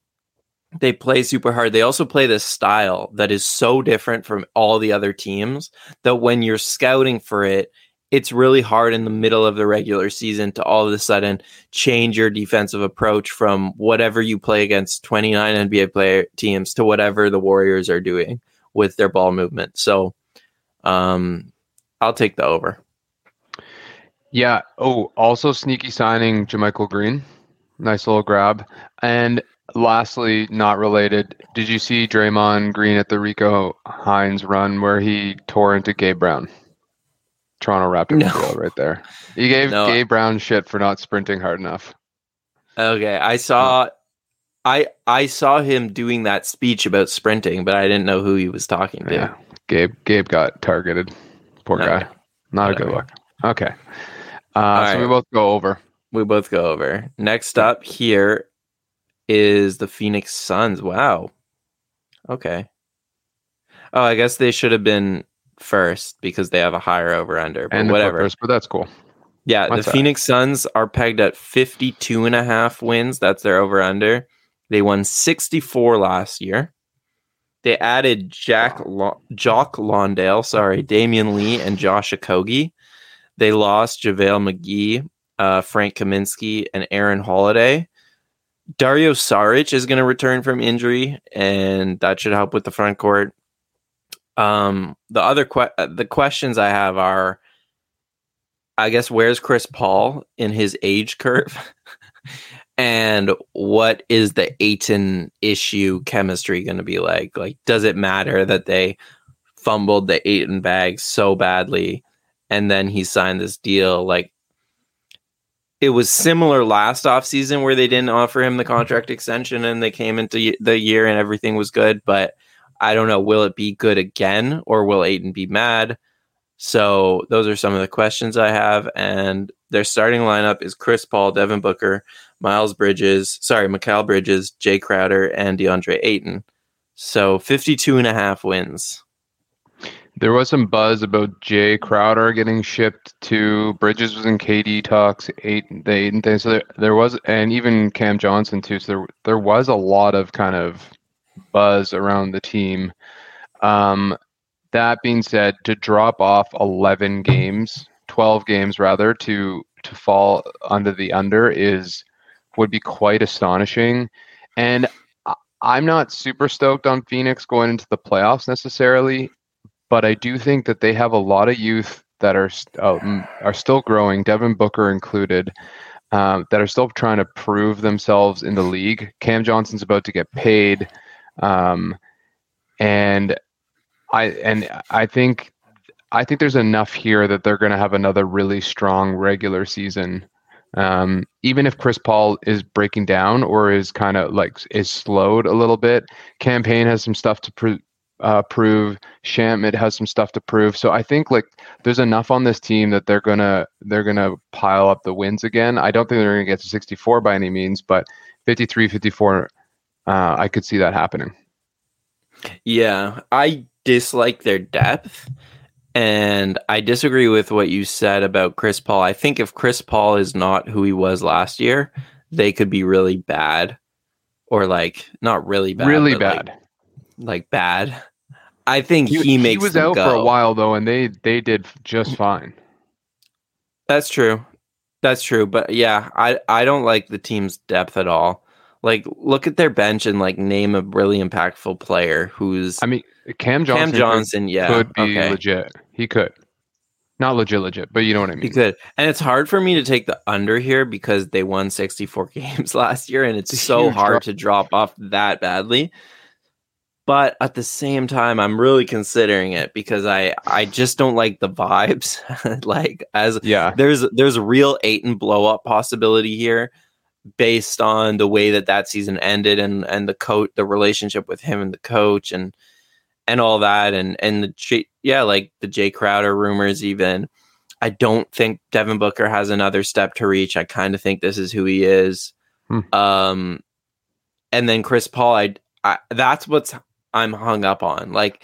they play super hard. They also play this style that is so different from all the other teams that when you're scouting for it, it's really hard in the middle of the regular season to all of a sudden change your defensive approach from whatever you play against 29 NBA player teams to whatever the Warriors are doing with their ball movement. So um I'll take the over. Yeah. Oh, also sneaky signing JaMychal Green. Nice little grab. And lastly, not related, did you see Draymond Green at the Rico Hines run where he tore into Gabe Brown? Toronto Raptors No. deal right there. He gave No. Gabe Brown shit for not sprinting hard enough. Okay, I saw hmm. I I saw him doing that speech about sprinting, but I didn't know who he was talking to. Yeah. Gabe Gabe got targeted. Poor guy. Okay. Not a good look. Okay. Uh, so we both go over. We both go over. Next up here is the Phoenix Suns. Wow. Okay. Oh, I guess they should have been first because they have a higher over under, but And whatever. Clippers, but that's cool. Yeah, What's the that? Phoenix Suns are pegged at 52 and a half wins. That's their over under. They won 64 last year. They added Jack Lo- Jock Landale, sorry, Damion Lee and Josh Okogie. They lost JaVale McGee, uh, Frank Kaminsky, and Aaron Holiday. Dario Saric is going to return from injury, and that should help with the front court. Um, the other que- uh, the questions I have are, I guess, where's Chris Paul in his age curve, and what is the Ayton issue chemistry going to be like? Like, does it matter that they fumbled the Ayton bag so badly, and then he signed this deal? Like, it was similar last offseason where they didn't offer him the contract extension and they came into the year and everything was good. But I don't know, will it be good again or will Ayton be mad? So those are some of the questions I have. And their starting lineup is Chris Paul, Devin Booker, Miles Bridges, sorry, Mikal Bridges, Jae Crowder, and DeAndre Ayton. So 52 and a half wins. There was some buzz about Jae Crowder getting shipped to Bridges was in KD talks, eight the eight thing. So there, there was, and even Cam Johnson too. So there, there was a lot of kind of buzz around the team. Um, that being said, to drop off 11 games, 12 games rather, to to fall under the under is would be quite astonishing. And I'm not super stoked on Phoenix going into the playoffs necessarily but I do think that they have a lot of youth that are uh, are still growing, Devin Booker included, um, that are still trying to prove themselves in the league. Cam Johnson's about to get paid, um, and I and I think I think there's enough here that they're going to have another really strong regular season. Um, even if Chris Paul is breaking down or is kind of like is slowed a little bit, Cam Payne has some stuff to prove uh, prove. Shamet has some stuff to prove. So I think like there's enough on this team that they're gonna they're gonna pile up the wins again. I don't think they're gonna get to 64 by any means, but 53, 54, uh, I could see that happening. Yeah, I dislike their depth. And I disagree with what you said about Chris Paul. I think if Chris Paul is not who he was last year, they could be really bad or like not really bad. Really bad. Like, like bad. I think he, he makes. He was out go. for a while though, and they they did just fine. That's true. That's true. But yeah, I I don't like the team's depth at all. Like, look at their bench and like name a really impactful player who's. I mean, Cam Johnson. Cam Johnson, could, yeah, could be okay. legit. He could. Not legit, legit, but you know what I mean. He could, and it's hard for me to take the under here because they won 64 games last year, and it's, it's so hard drop. to drop off that badly but at the same time i'm really considering it because i i just don't like the vibes. Like as yeah. there's there's a real and blow up possibility here based on the way that that season ended and and the coach the relationship with him and the coach and and all that. And and the J, yeah like the Jae Crowder rumors even. I don't think Devin Booker has another step to reach. I kind of think this is who he is. Hmm. um and then Chris Paul I, I that's what's I'm hung up on. Like,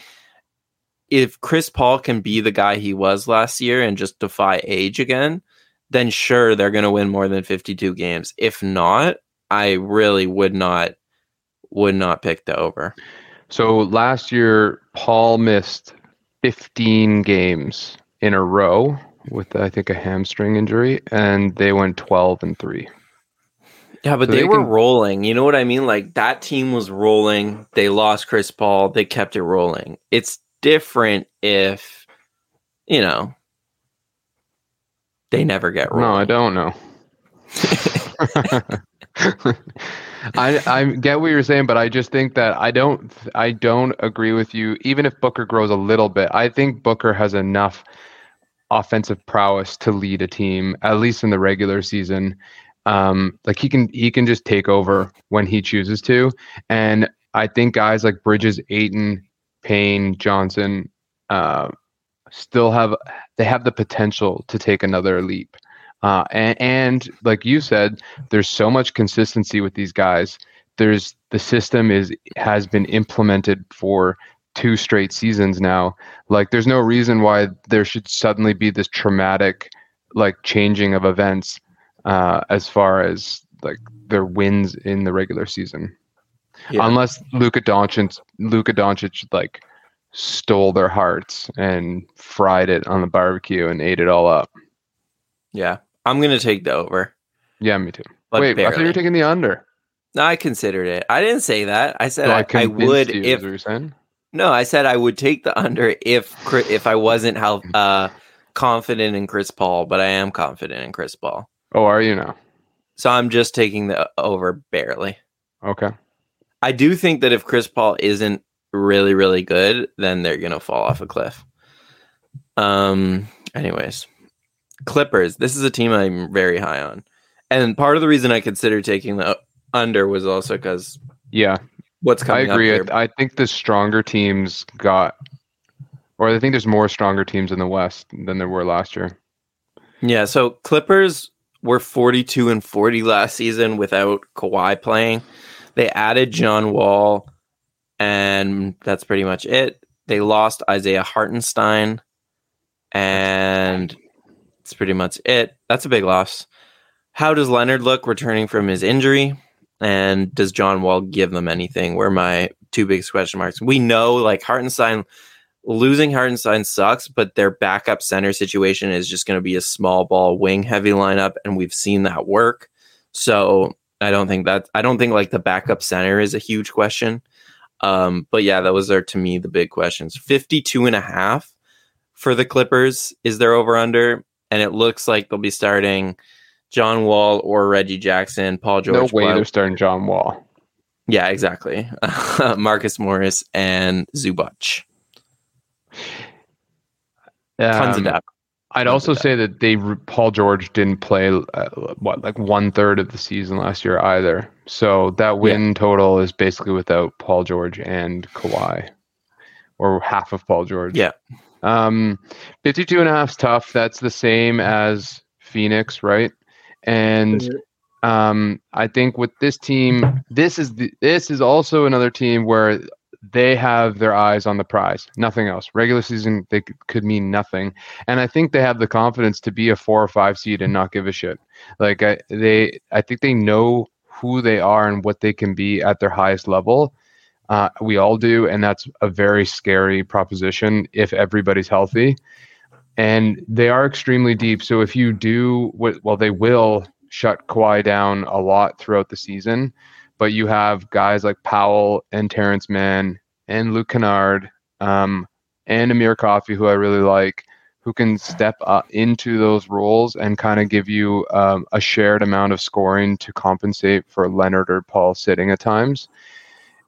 if Chris Paul can be the guy he was last year and just defy age again, then sure, they're going to win more than 52 games. If not, I really would not would not pick the over. So last year, Paul missed 15 games in a row with I think a hamstring injury, and they went 12 and three. Yeah, but so they, they, were can... rolling. You know what I mean? Like that team was rolling. They lost Chris Paul. They kept it rolling. It's different if, you know, they never get rolling. No, I don't know. I I get what you're saying, but I just think that I don't I don't agree with you. Even if Booker grows a little bit, I think Booker has enough offensive prowess to lead a team, at least in the regular season. Um, like he can he can just take over when he chooses to, and I think guys like Bridges, Ayton, Payne, Johnson, uh, still have they have the potential to take another leap. Uh, and, and like you said, there's so much consistency with these guys. There's the system is has been implemented for two straight seasons now. Like there's no reason why there should suddenly be this traumatic like changing of events uh, as far as like their wins in the regular season. Yeah. Unless Luka Doncic, Luka Doncic like stole their hearts and fried it on the barbecue and ate it all up. Yeah, I'm gonna take the over. Yeah, me too. But Wait, barely. I thought you were taking the under. No, I considered it. I didn't say that. I said so I, I, would you, if. No, I said I would take the under if if I wasn't how uh, confident in Chris Paul, but I am confident in Chris Paul. Oh, are you now? So I'm just taking the over barely. Okay. I do think that if Chris Paul isn't really really good, then they're gonna fall off a cliff. Um. Anyways, Clippers. This is a team I'm very high on, and part of the reason I considered taking the under was also because Yeah, what's I coming. agree. Up here. I, agree. I think the stronger teams got, or I think there's more stronger teams in the West than there were last year. Yeah, so Clippers were 42 and 40 last season without Kawhi playing. They added John Wall, and that's pretty much it. They lost Isaiah Hartenstein, and that's pretty much it. That's a big loss. How does Leonard look returning from his injury? And does John Wall give them anything? Were my two biggest question marks. We know like Hartenstein losing Hartenstein sucks, but their backup center situation is just going to be a small ball wing heavy lineup, and we've seen that work. So I don't think that I don't think like the backup center is a huge question. Um, but yeah, those are to me the big questions. 52 and a half for the Clippers is their over under, and it looks like they'll be starting John Wall or Reggie Jackson, Paul George. no way they're starting John Wall. Yeah, exactly. Marcus Morris and Zubac. Tons of Um, depth. I'd Tons also depth. say that they Paul George didn't play uh, what like one third of the season last year either. So that win total is basically without Paul George and Kawhi, or half of Paul George. Yeah. Um, 52 and a half is tough. That's the same as Phoenix, right? And um, I think with this team, this is the, this is also another team where they have their eyes on the prize, nothing else. Regular season, they could mean nothing, and I think they have the confidence to be a four or five seed and not give a shit. Like I, they, I think they know who they are and what they can be at their highest level. Uh, we all do, and that's a very scary proposition if everybody's healthy. And they are extremely deep. So if you do, well, they will shut Kawhi down a lot throughout the season. But you have guys like Powell and Terance Mann and Luke Kennard um, and Amir Coffey, who I really like, who can step up into those roles and kind of give you um, a shared amount of scoring to compensate for Leonard or Paul sitting at times.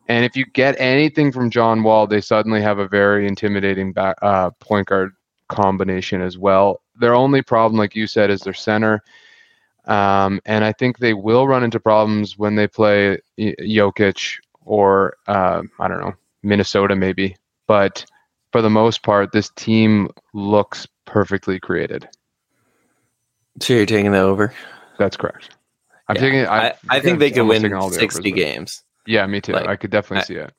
And if you get anything from John Wall, they suddenly have a very intimidating back, uh, point guard combination as well. Their only problem, like you said, is their center. Um, and I think they will run into problems when they play Jokic or, uh, I don't know, Minnesota maybe. But for the most part, this team looks perfectly created. So you're taking the over. That's correct. I'm Yeah. taking. I, I'm I think they can win the 60 overs, games. Yeah, me too. Like, I could definitely I- see it.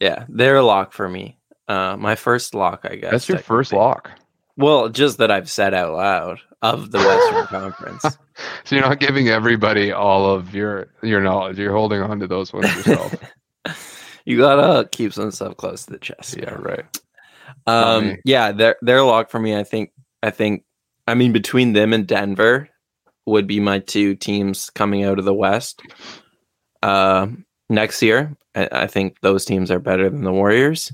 Yeah, they're a lock for me. Uh, my first lock, I guess. That's your first lock. Well, just that I've said out loud of the Western Conference. So you're not giving everybody all of your your knowledge. You're holding on to those ones yourself. You gotta keep some stuff close to the chest. yeah, right. Um, yeah, they're they're locked for me. I think. I think. I mean, between them and Denver would be my two teams coming out of the West. Uh, next year, I, I think those teams are better than the Warriors.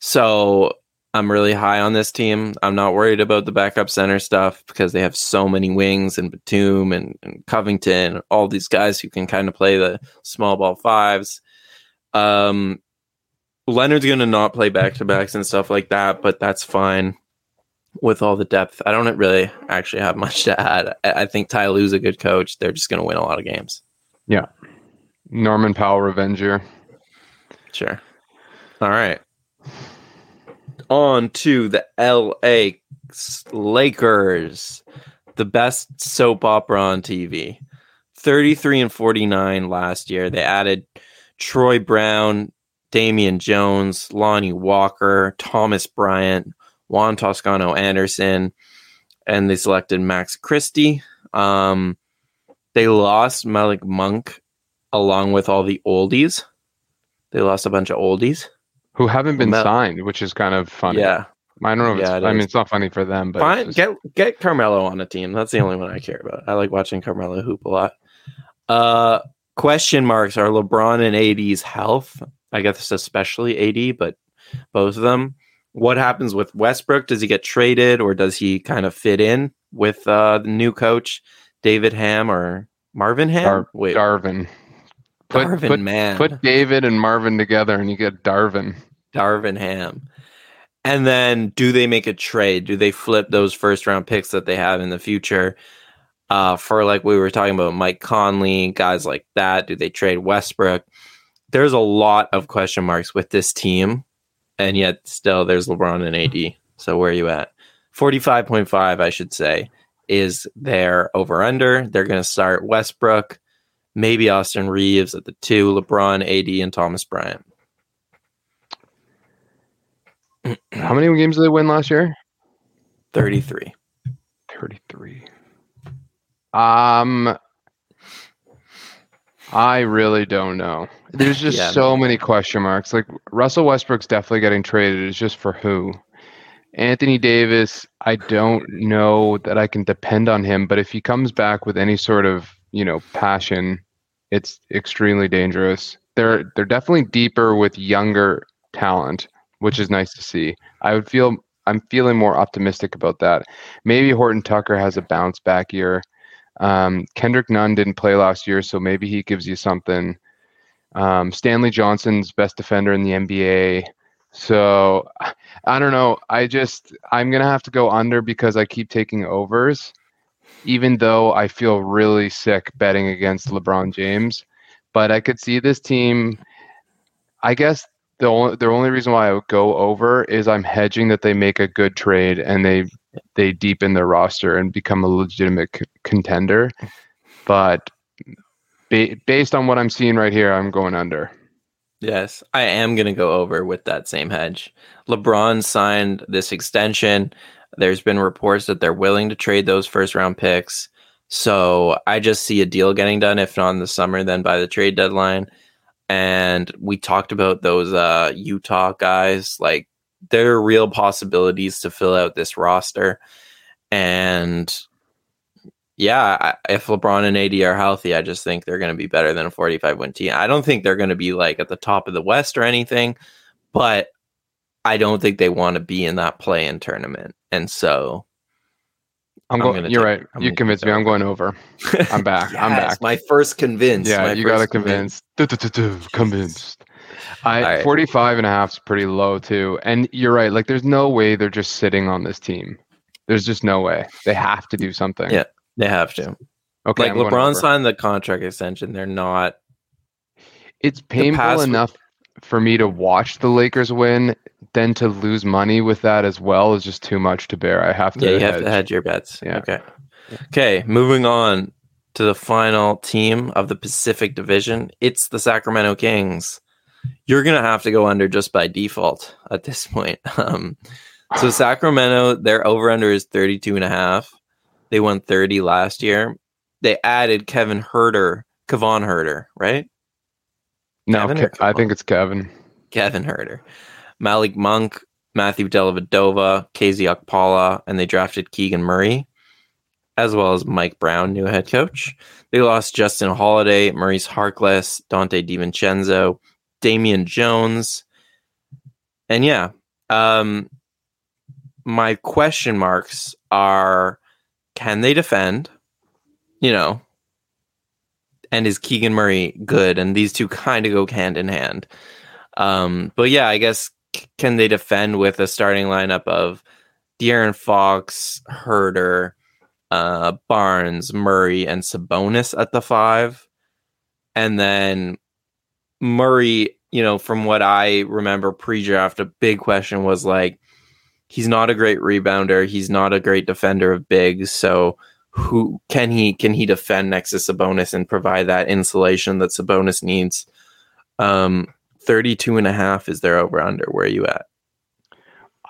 So I'm really high on this team. I'm not worried about the backup center stuff because they have so many wings and Batum and, and Covington, all these guys who can kind of play the small ball fives. Um, Leonard's going to not play back to backs and stuff like that, but that's fine with all the depth. I don't really actually have much to add. I, I think Ty Lue's a good coach. They're just going to win a lot of games. Yeah. Norman Powell Revenger. Sure. All right. On to the LA Lakers, the best soap opera on TV. 33 and 49 last year. They added Troy Brown, Damian Jones, Lonnie Walker, Thomas Bryant, Juan Toscano Anderson, and they selected Max Christie. Um, they lost Malik Monk along with all the oldies. They lost a bunch of oldies. Who haven't been Mel- signed, which is kind of funny. Yeah, I don't know if Yeah, it's, it I mean it's not funny for them, but fine. just- Get get Carmelo on a team. That's the only one I care about. I like watching Carmelo hoop a lot. Uh, question marks are LeBron and AD's health. I guess especially AD, but both of them. What happens with Westbrook? Does he get traded or does he kind of fit in with uh, the new coach, David Ham or Marvin Ham? Dar- Wait, Darvin. Put, Darvin, put, man. put David and Marvin together and you get Darvin. Darvin Ham. And then do they make a trade? Do they flip those first round picks that they have in the future uh, for like we were talking about Mike Conley, guys like that? Do they trade Westbrook? There's a lot of question marks with this team, and yet still there's LeBron and AD. So where are you at? 45.5, I should say, is their over under. They're going to start Westbrook, maybe Austin Reaves at the two, LeBron, AD, and Thomas Bryant. How many games did they win last year? 33. 33. Um I really don't know. There's just Yeah, so many question marks. Like Russell Westbrook's definitely getting traded. It's just for who? Anthony Davis, I don't know that I can depend on him, but if he comes back with any sort of, you know, passion, it's extremely dangerous. They're they're definitely deeper with younger talent, which is nice to see. I would feel I'm feeling more optimistic about that. Maybe Horton Tucker has a bounce back year. Um, Kendrick Nunn didn't play last year, so maybe he gives you something. Um, Stanley Johnson's best defender in the NBA. So I don't know. I just I'm gonna have to go under because I keep taking overs, even though I feel really sick betting against LeBron James. But I could see this team. I guess the only the only reason why I would go over is I'm hedging that they make a good trade and they they deepen their roster and become a legitimate c- contender. But ba- based on what I'm seeing right here, I'm going under. Yes, I am going to go over with that same hedge. LeBron signed this extension. There's been reports that they're willing to trade those first round picks. So I just see a deal getting done, if not in the summer, then by the trade deadline. And we talked about those uh, Utah guys. Like, there are real possibilities to fill out this roster. And yeah, if LeBron and AD are healthy, I just think they're going to be better than a 45 win team. I don't think they're going to be like at the top of the West or anything, but I don't think they want to be in that play in tournament. And so I'm I'm going. You're take- right. I'm you convinced me. I'm going over. I'm back. I'm back. My first convinced. yeah, my you got to convince. Convinced. I right. 45 and a half is pretty low too. And you're right. Like, there's no way they're just sitting on this team. There's just no way. They have to do something. Yeah, They have to. Okay. like I'm LeBron signed the contract extension. They're not. It's painful enough for me to watch the Lakers win. Then to lose money with that as well is just too much to bear. I have to. Yeah, you have to hedge your bets. Yeah. Okay. Okay, moving on to the final team of the Pacific Division. It's the Sacramento Kings. You're going to have to go under just by default at this point. Um, so Sacramento, their over under is 32 and a half. They won 30 last year. They added Kevin Herder, Kevon Herder, right? No, Kevin or Ke- I think it's Kevin. Kevin Huerter, Malik Monk, Matthew Dellavedova, KZ Okpala, and they drafted Keegan Murray, as well as Mike Brown, new head coach. They lost Justin Holiday, Maurice Harkless, Donte DiVincenzo, Damian Jones, and yeah, um, my question marks are: Can they defend? You know, and is Keegan Murray good? And these two kind of go hand in hand. Um, but yeah, I guess can they defend with a starting lineup of De'Aaron Fox, Herder, uh, Barnes, Murray, and Sabonis at the five, and then Murray. You know, from what I remember pre-draft, a big question was like, he's not a great rebounder, he's not a great defender of bigs, so who can he can he defend next to Sabonis and provide that insulation that Sabonis needs? Um, 32 and a half is their over under. Where are you at?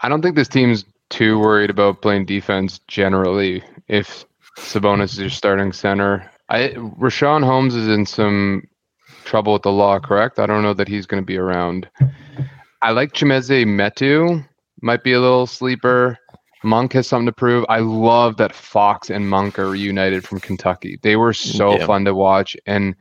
I don't think this team's too worried about playing defense generally. If Sabonis is your starting center, I Richaun Holmes is in some trouble with the law. Correct? I don't know that he's going to be around. I like Chimezie Metu. Might be a little sleeper. Monk has something to prove. I love that Fox and Monk are reunited from Kentucky. They were so Yeah. fun to watch, and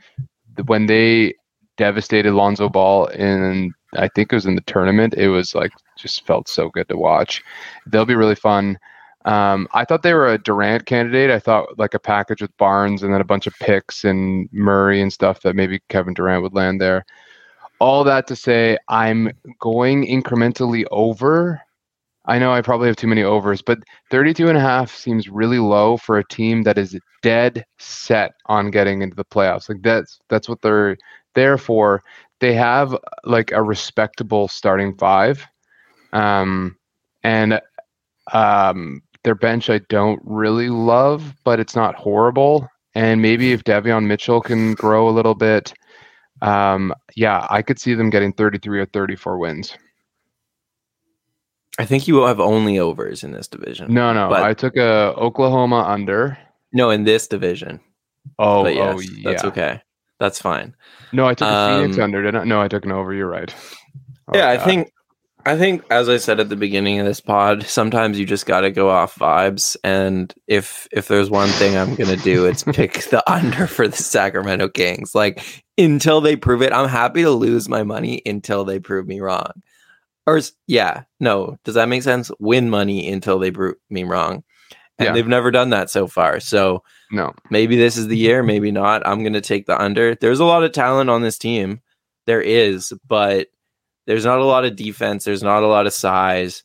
when they devastated Lonzo Ball in I think it was in the tournament. It was like just felt so good to watch. They'll be really fun. Um, I thought they were a Durant candidate. I thought like a package with Barnes and then a bunch of picks and Murray and stuff that maybe Kevin Durant would land there. All that to say, I'm going incrementally over. I know I probably have too many overs, but 32 and a half seems really low for a team that is dead set on getting into the playoffs. Like that's that's what they're there for. They have like a respectable starting five. Um, and um, their bench I don't really love, but it's not horrible. And maybe if Davion Mitchell can grow a little bit, um, yeah, I could see them getting 33 or 34 wins. I think you will have only overs in this division. No, no, but, I took a Oklahoma under. No, in this division. Oh, yes, oh, yeah. that's okay. That's fine. No, I took a Phoenix Um, under. Did I? No, I took an over. You're right. Oh, yeah, I think I think as I said at the beginning of this pod, sometimes you just got to go off vibes and if if there's one thing I'm going to do, it's pick the under for the Sacramento Kings. Like until they prove it, I'm happy to lose my money until they prove me wrong. Or yeah, no, does that make sense? Win money until they prove me wrong. And Yeah. they've never done that so far. So no. maybe this is the year, maybe not. I'm going to take the under. There's a lot of talent on this team. There is, but there's not a lot of defense, there's not a lot of size,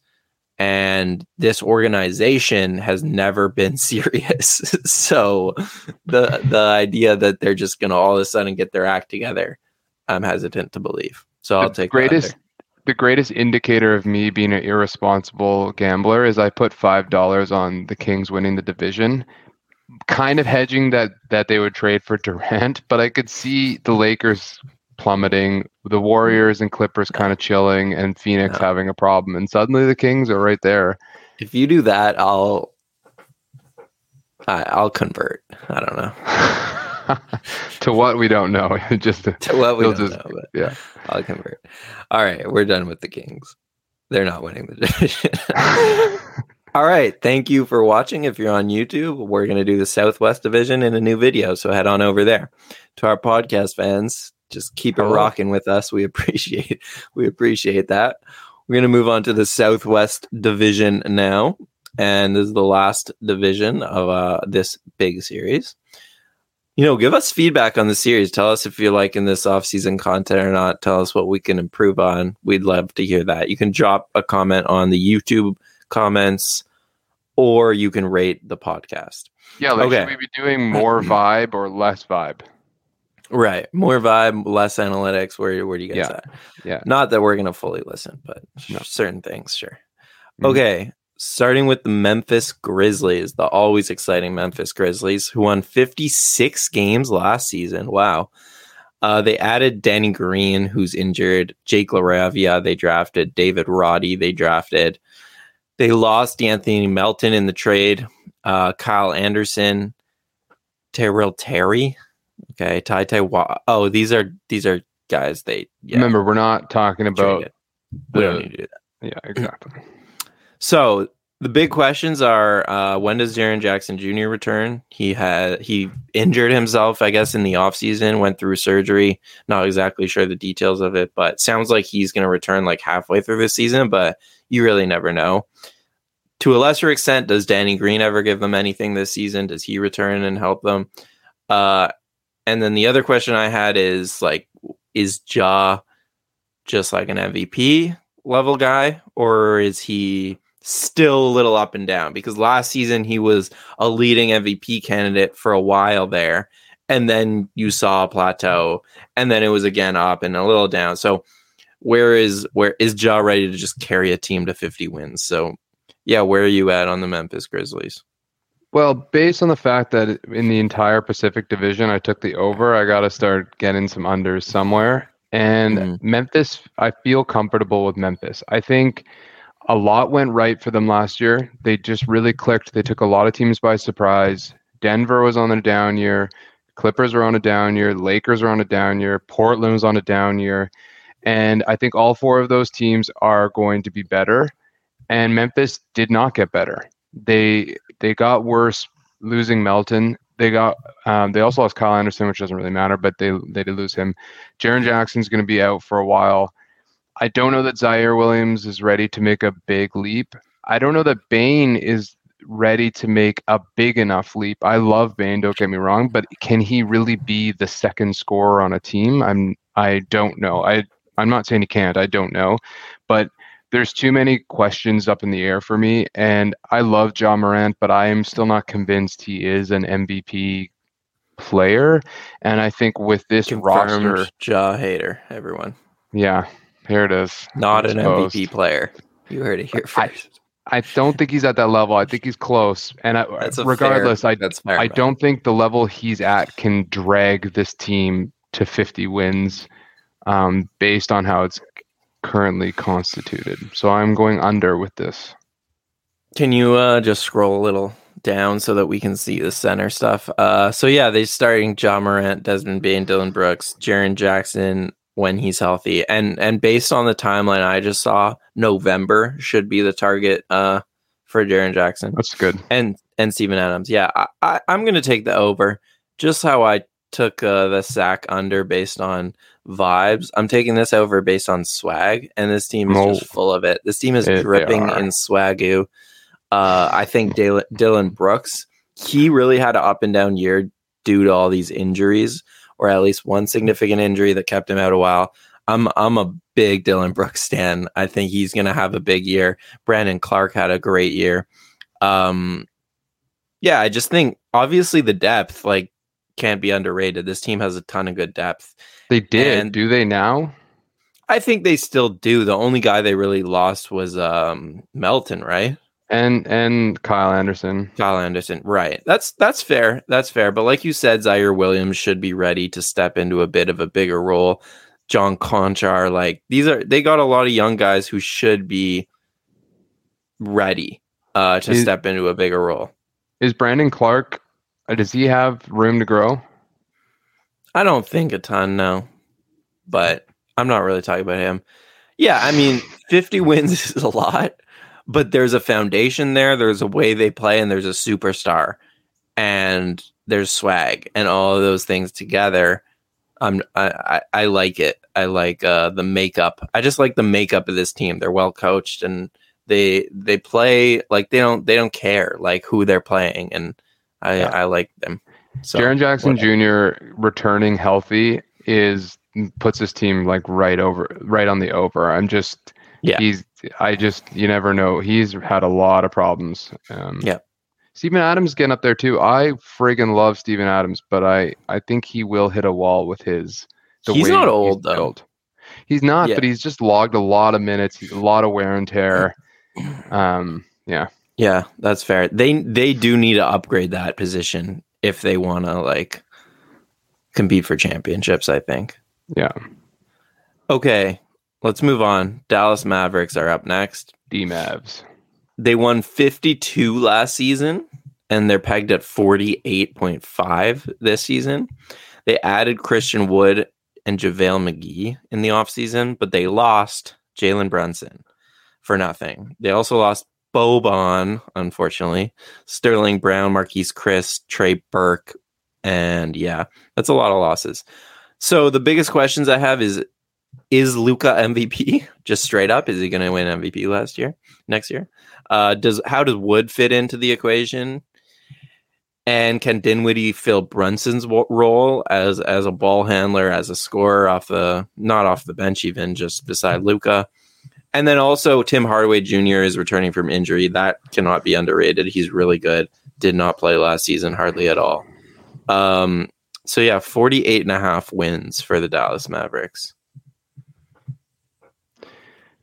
and this organization has never been serious. so the the idea that they're just going to all of a sudden get their act together, I'm hesitant to believe. So I'll the take greatest. The greatest indicator of me being an irresponsible gambler is I put five dollars on the Kings winning the division, kind of hedging that that they would trade for Durant, but I could see the Lakers plummeting, the Warriors and Clippers kind of chilling, and Phoenix No. having a problem, and suddenly the Kings are right there. If you do that, I'll I, I'll convert. I don't know to what we don't know, just to, to what we don't just- know, but yeah. I'll convert. All right, we're done with the Kings. They're not winning the division. All right, thank you for watching. If you're on YouTube, we're going to do the Southwest Division in a new video, so head on over there. To our podcast fans, just keep it rocking with us. We appreciate we appreciate that. We're going to move on to the Southwest Division now, and this is the last division of uh, this big series. You know, give us feedback on the series. Tell us if you're liking this off-season content or not. Tell us what we can improve on. We'd love to hear that. You can drop a comment on the YouTube comments, or you can rate the podcast. yeah, like Okay. should we be doing more vibe or less vibe? Right. More vibe, less analytics. Where where do you guys Yeah. at? Yeah. Not that we're gonna fully listen, but No. certain things, sure. Mhm. Okay. Starting with the Memphis Grizzlies, the always exciting Memphis Grizzlies, who won 56 games last season. Wow. Uh, they added Danny Green, who's injured, Jake LaRavia, they drafted, David Roddy, they drafted. They lost Anthony Melton in the trade, uh, Kyle Anderson, Tyrell Terry. Okay, Tai Tai Wa. Oh, these are these are guys they yeah, Remember, we're not talking about traded. We don't need to do that. yeah, exactly. So the big questions are uh, when does Jaren Jackson Jr. return? He had he injured himself, I guess, in the offseason, went through surgery. Not exactly sure the details of it, but sounds like he's going to return like halfway through the season. But you really never know. To a lesser extent, does Danny Green ever give them anything this season? Does he return and help them? Uh, and then the other question I had is like, is Ja just like an MVP level guy, or is he still a little up and down? Because last season he was a leading MVP candidate for a while there, and then you saw a plateau, and then it was again up and a little down. So where is where is Ja ready to just carry a team to 50 wins? So yeah, where are you at on the Memphis Grizzlies? Well, based on the fact that in the entire Pacific Division, I took the over, I got to start getting some unders somewhere. And Mhm. Memphis, I feel comfortable with Memphis. I think a lot went right for them last year. They just really clicked. They took a lot of teams by surprise. Denver was on a down year. Clippers are on a down year. Lakers are on a down year. Portland was on a down year. And I think all four of those teams are going to be better. And Memphis did not get better. They they got worse losing Melton. They got um, they also lost Kyle Anderson, which doesn't really matter, but they they did lose him. Jaren Jackson's going to be out for a while. I don't know that Ziaire Williams is ready to make a big leap. I don't know that Bane is ready to make a big enough leap. I love Bane, don't get me wrong, but can he really be the second scorer on a team? I'm I don't know. I I'm not saying he can't. I don't know. But there's too many questions up in the air for me and I love John Morant, but I am still not convinced he is an MVP player. And I think with this Confirmed roster, Ja hater, everyone. yeah, here it is. Not an Exposed. MVP player. You heard it here I- first. I don't think he's at that level. I think he's close. And I, regardless, fair, I that's fair. I man. don't think the level he's at can drag this team to 50 wins um, based on how it's currently constituted. So I'm going under with this. Can you uh, just scroll a little down so that we can see the center stuff? Uh, so yeah, they're starting Ja Morant, Desmond Bane, Dillon Brooks, Jaren Jackson when he's healthy, and and based on the timeline I just saw, November should be the target uh, for Jaren Jackson That's good. and and Steven Adams. Yeah, I, I, I'm going to take the over. Just how I took uh, the sack under based on vibes. I'm taking this over based on swag, and this team is Oh. just full of it. This team is they dripping in swagoo. Uh, I think Dal- Dillon Brooks, he really had an up and down year due to all these injuries, or at least one significant injury that kept him out a while. I'm I'm a big Dillon Brooks stan. I think he's gonna have a big year. Brandon Clarke had a great year. Um, yeah, I just think obviously the depth like can't be underrated. This team has a ton of good depth. They did. And- Do they now? I think they still do. The only guy they really lost was um Melton, right? And and Kyle Anderson. Kyle Anderson, right? That's that's fair. That's fair. But like you said, Ziaire Williams should be ready to step into a bit of a bigger role. John Konchar, like these are they got a lot of young guys who should be ready uh, to Is- step into a bigger role. Is Brandon Clarke? uh, Does he have room to grow? I don't think a ton, no, but I'm not really talking about him. Yeah, I mean, 50 wins is a lot, but there's a foundation there. There's a way they play, and there's a superstar, and there's swag, and all of those things together. I'm I, I, like it. I like uh, the makeup. I just like the makeup of this team. They're well coached, and they they play like they don't they don't care like who they're playing, and I Yeah. I like them. So Jaren Jackson whatever. Jr. returning healthy is puts his team like right over, right on the over. I'm just, Yeah. He's, I just, you never know. He's had a lot of problems. Um, Yeah. Steven Adams getting up there too. I friggin' love Steven Adams, but I, I think he will hit a wall with his. He's not old, though. built. He's not, Yeah. but he's just logged a lot of minutes, a lot of wear and tear. Um, yeah, Yeah, that's fair. They they do need to upgrade that position if they want to like compete for championships, I think. yeah. Okay, let's move on. Dallas Mavericks are up next. D Mavs. They won 52 last season and they're pegged at 48.5 this season. They added Christian Wood and JaVale McGee in the offseason, but they lost Jalen Brunson for nothing. They also lost Boban, unfortunately, Sterling Brown, Marquese Chriss, Trey Burke, and yeah, that's a lot of losses. So the biggest questions I have is is Luka MVP? Just straight up, is he going to win MVP last year, next year? Uh, does how does Wood fit into the equation? And can Dinwiddie fill Brunson's role as as a ball handler, as a scorer off the not off the bench, even just beside Luka? And then also Tim Hardaway Jr. is returning from injury. That cannot be underrated. He's really good. Did not play last season hardly at all. Um, so yeah, 48 and a half wins for the Dallas Mavericks.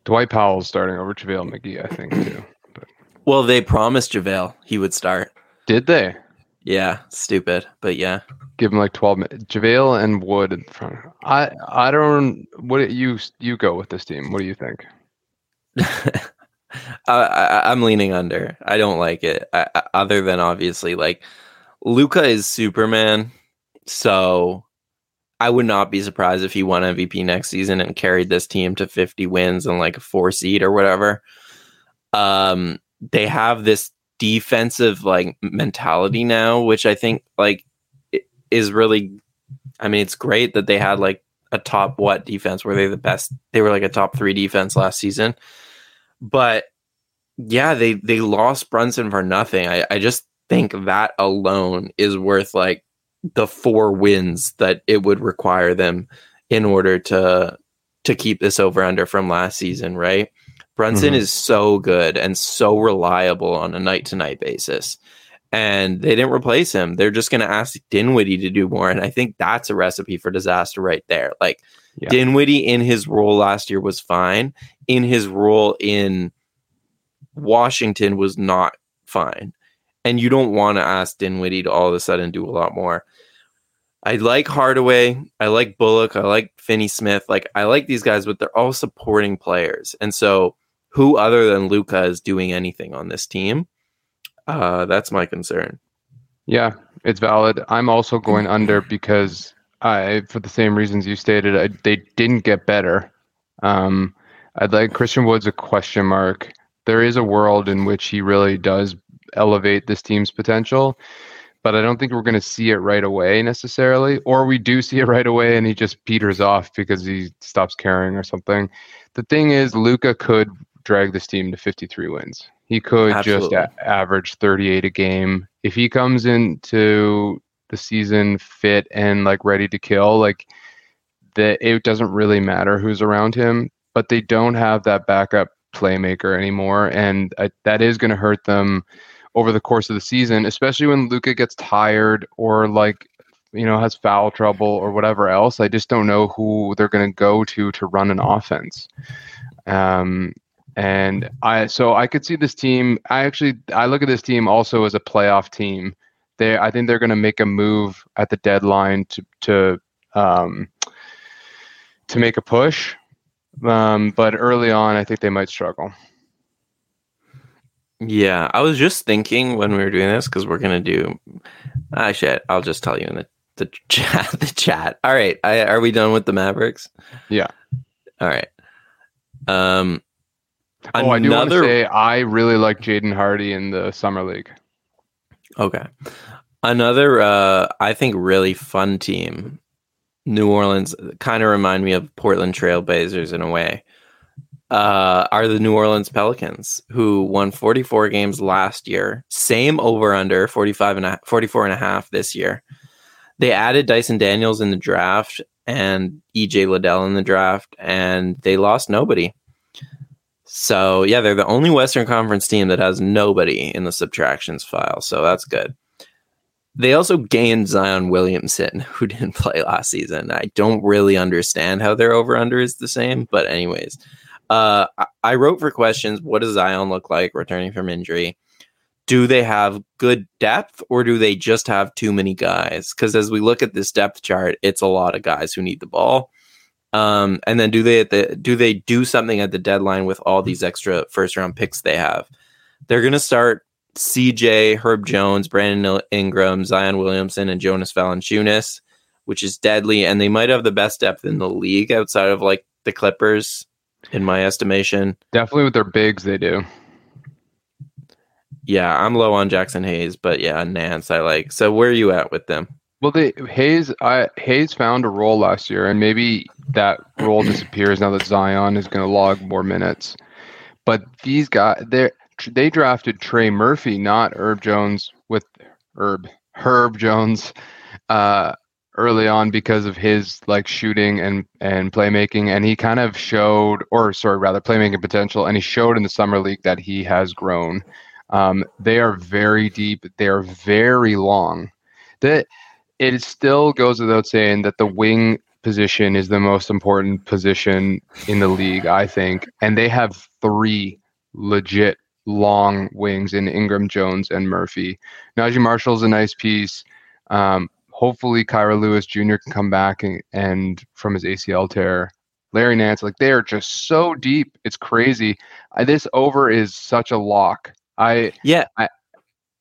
Dwight Powell's starting over JaVale McGee, I think, too. But. Well, they promised JaVale he would start. Did they? Yeah, stupid, but yeah. Give him like 12 minutes. JaVale and Wood in front. I I don't. What you you go with this team? What do you think? I, I, I'm leaning under. I don't like it. I, I- other than obviously, like Luka is Superman, so I would not be surprised if he won MVP next season and carried this team to 50 wins and like a four seed or whatever. Um, they have this defensive like mentality now, which I think like is really. I mean, it's great that they had like a top what defense? Were they the best? They were like a top three defense last season. But yeah, they they lost Brunson for nothing. I, I just think that alone is worth like the four wins that it would require them in order to to keep this over under from last season, right? Brunson mm-hmm. is so good and so reliable on a night to night basis. And they didn't replace him. They're just going to ask Dinwiddie to do more. And I think that's a recipe for disaster right there. Like yeah. Dinwiddie in his role last year was fine. In his role in Washington was not fine. And you don't want to ask Dinwiddie to all of a sudden do a lot more. I like Hardaway. I like Bullock. I like Finney Smith. Like I like these guys, but they're all supporting players. And so who other than Luka is doing anything on this team? Uh, that's my concern. Yeah, it's valid. I'm also going under because I, for the same reasons you stated, I, they didn't get better. Um, I'd like Christian Wood's a question mark. There is a world in which he really does elevate this team's potential but I don't think we're going to see it right away necessarily. Or we do see it right away and he just peters off because he stops caring or something. The thing is, Luka could drag this team to 53 wins. He could Absolutely. just a- average 38 a game. If he comes into the season fit and like ready to kill, like that, it doesn't really matter who's around him. But they don't have that backup playmaker anymore, and I, that is going to hurt them over the course of the season, especially when Luka gets tired or like you know has foul trouble or whatever else. I just don't know who they're going to go to to run an offense. Um, and I so I could see this team. I actually I look at this team also as a playoff team. They I think they're going to make a move at the deadline to to um, to make a push. Um, but early on, I think they might struggle. Yeah, I was just thinking when we were doing this because we're gonna do. Actually, I'll just tell you in the the chat. The chat. All right, I, are we done with the Mavericks? Yeah. All right. Um. Oh, another... I do want to say I really like Jaden Hardy in the summer league. Okay. Another, uh, I think, really fun team. New Orleans kind of remind me of Portland Trailblazers in a way uh, are the New Orleans Pelicans, who won 44 games last year. Same over under 45 and a, 44 and a half this year. They added Dyson Daniels in the draft and EJ Liddell in the draft, and they lost nobody. So yeah, they're the only Western Conference team that has nobody in the subtractions file. So that's good. They also gained Zion Williamson, who didn't play last season. I don't really understand how their over under is the same, but anyways, uh, I wrote for questions. What does Zion look like returning from injury? Do they have good depth or do they just have too many guys? Because as we look at this depth chart, it's a lot of guys who need the ball. Um, and then do they the, do they do something at the deadline with all these extra first round picks they have? They're going to start CJ, Herb Jones, Brandon Ingram, Zion Williamson, and Jonas Valanciunas, which is deadly. And they might have the best depth in the league outside of like the Clippers in my estimation. Definitely with their bigs, they do. Yeah, I'm low on Jaxson Hayes, but yeah, Nance I like. So where are you at with them? Well, they Hayes, I Hayes found a role last year, and maybe that role disappears now that Zion is going to log more minutes. But these guys, they they drafted Trey Murphy, not Herb Jones, with Herb Herb Jones, uh, early on because of his like shooting and and playmaking and he kind of showed or sorry rather playmaking potential and he showed in the summer league that he has grown. Um, they are very deep. They are very long. That it still goes without saying that the wing position is the most important position in the league i think and they have three legit long wings in ingram jones and murphy. Naji marshall's a nice piece. Um, hopefully Kira Lewis Jr. can come back and, and from his ACL tear. Larry Nance, like they are just so deep, it's crazy. I, this over is such a lock. I yeah, I,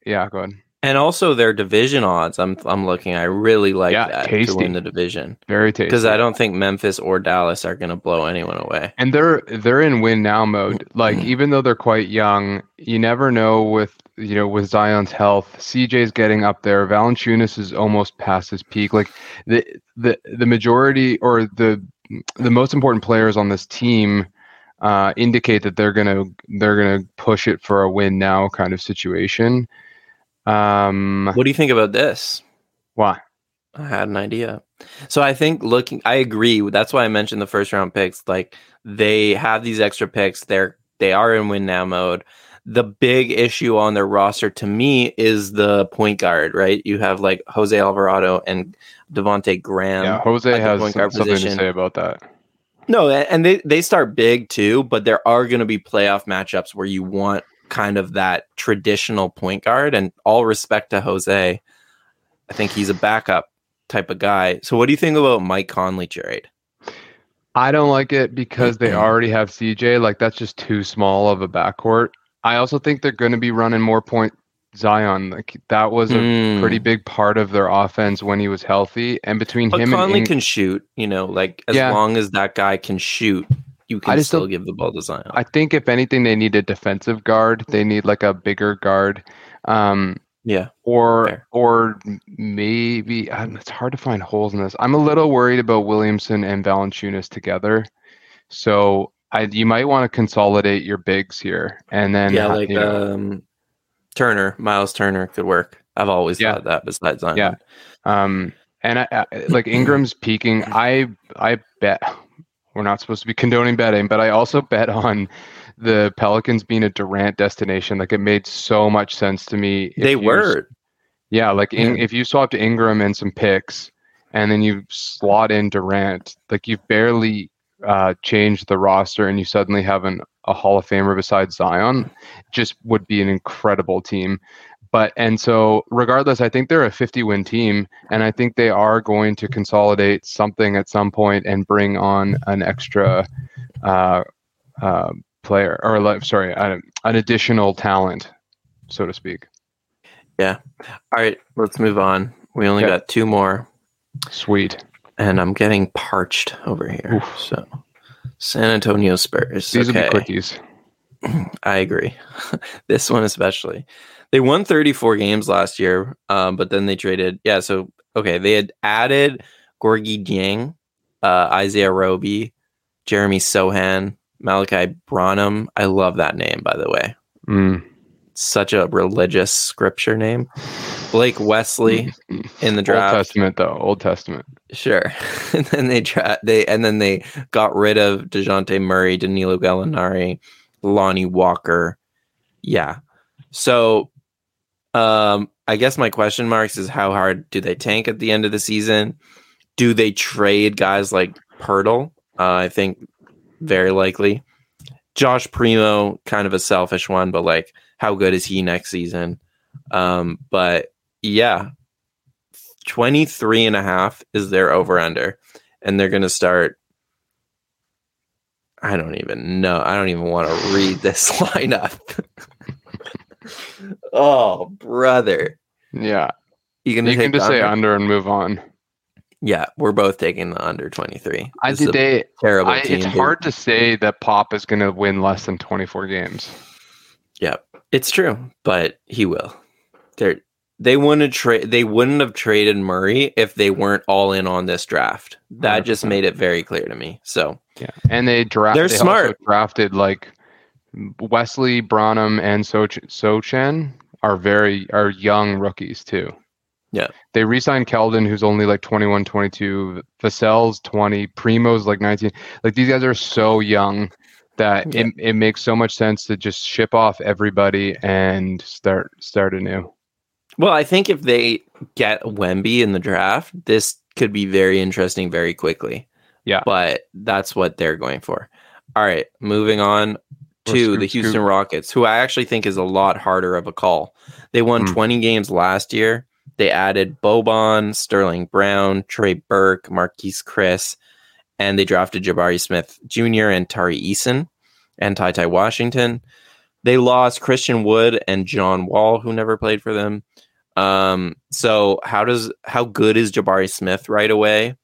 yeah. Go ahead. And also their division odds. I'm I'm looking. I really like yeah, that tasty. to win the division. Very tasty. Because I don't think Memphis or Dallas are going to blow anyone away. And they're they're in win now mode. Like mm-hmm. even though they're quite young, you never know with you know, with Zion's health, CJ's getting up there. Valanciunas is almost past his peak. Like the the the majority or the the most important players on this team uh, indicate that they're gonna they're gonna push it for a win now kind of situation. Um, What do you think about this? why? I had an idea. So I think looking, I agree. That's why I mentioned the first round picks. Like they have these extra picks. They're they are in win now mode. The big issue on their roster to me is the point guard. Right, you have like Jose Alvarado and Devonte Graham. yeah, Jose has point some- guard something position. to say about that. No, and they they start big too, but there are going to be playoff matchups where you want kind of that traditional point guard. And all respect to Jose, I think he's a backup type of guy. So, what do you think about Mike Conley trade? I don't like it because they already have CJ. Like that's just too small of a backcourt. I also think they're going to be running more point Zion. Like that was a Mm. pretty big part of their offense when he was healthy. And between But him Conley and Ing- can shoot. You know, like as Yeah. long as that guy can shoot, you can just still don't- give the ball to Zion. I think if anything, they need a defensive guard. They need like a bigger guard. Um, yeah, or Fair. or maybe um, it's hard to find holes in this. I'm a little worried about Williamson and Valanciunas together, so I you might want to consolidate your bigs here, and then yeah, like um, Turner, Miles Turner could work. I've always Yeah. thought that. Besides Zion, Yeah. um, and I, I, like Ingram's peaking. I I bet we're not supposed to be condoning betting, but I also bet on the Pelicans being a Durant destination. Like it made so much sense to me. they were. Yeah, like In, if you swapped Ingram and some picks, and then you slot in Durant, like you've barely uh, changed the roster, and you suddenly have an, a Hall of Famer besides Zion, just would be an incredible team. But and so regardless, I think they're a 50 win team, and I think they are going to consolidate something at some point and bring on an extra uh, uh, player, or like sorry, an, an additional talent, so to speak. Yeah. All right, let's move on. We only Okay. got two more. Sweet. And I'm getting parched over here. Oof. So, San Antonio Spurs. These okay, will be quickies. I agree. this one especially. They won 34 games last year, um, but then they traded. Yeah, so okay, they had added Gorgui Dieng, uh, Isaiah Roby, Jeremy Sochan, Malachi Branham. I love that name, by the way. Mm. Such a religious scripture name. Blake Wesley in the draft. Old. Testament though. Old Testament. Sure. and then they tra- they and then they got rid of DeJounte Murray, Danilo Gallinari, Lonnie Walker. Yeah. So um I guess my question marks is how hard do they tank at the end of the season? Do they trade guys like Poeltl? Uh, I think very likely. Josh Primo, kind of a selfish one, but like how good is he next season? Um, but yeah, 23 and a half is their over under and they're going to start I don't even know. I don't even want to read this lineup. oh, brother. Yeah. You can, You can just the say under? under and move on. Yeah, we're both taking the under 23. I This is did a they terrible I, team. it's hard to say that Pop is going to win less than 24 games. Yeah, it's true, but he will. They're, they wouldn't trade. They wouldn't have traded Murray if they weren't all in on this draft. That just 100%. made it very clear to me. So Yeah. And they drafted. They're they smart. drafted like Wesley Branham and Soch Sochan are very are young rookies too. Yeah. They re-signed Keldon who's only like 21, 22, Vassell's 20, Primo's like 19. Like these guys are so young that Yeah. it, it makes so much sense to just ship off everybody and start start anew. Well, I think if they get Wemby in the draft, this could be very interesting very quickly. Yeah. But that's what they're going for. All right, moving on to scoop, the Houston scoop. Rockets, who I actually think is a lot harder of a call. They won Hmm. 20 games last year. They added Boban, Sterling Brown, Trey Burke, Marquese Chriss, and they drafted Jabari Smith Jr. and Tari Eason and Ty Ty Washington. They lost Christian Wood and John Wall, who never played for them. Um, so how does how good is Jabari Smith right away?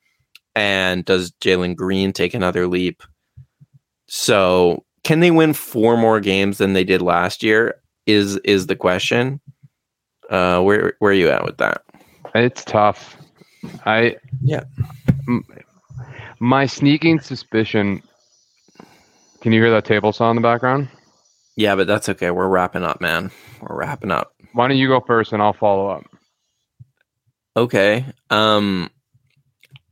And does Jalen Green take another leap? So can they win four more games than they did last year? is is the question. Uh, where where are you at with that? It's tough. I Yeah. m- my sneaking suspicion. Can you hear that table saw in the background? Yeah, but that's okay. We're wrapping up, man. We're wrapping up. Why don't you go first and I'll follow up? Okay. Um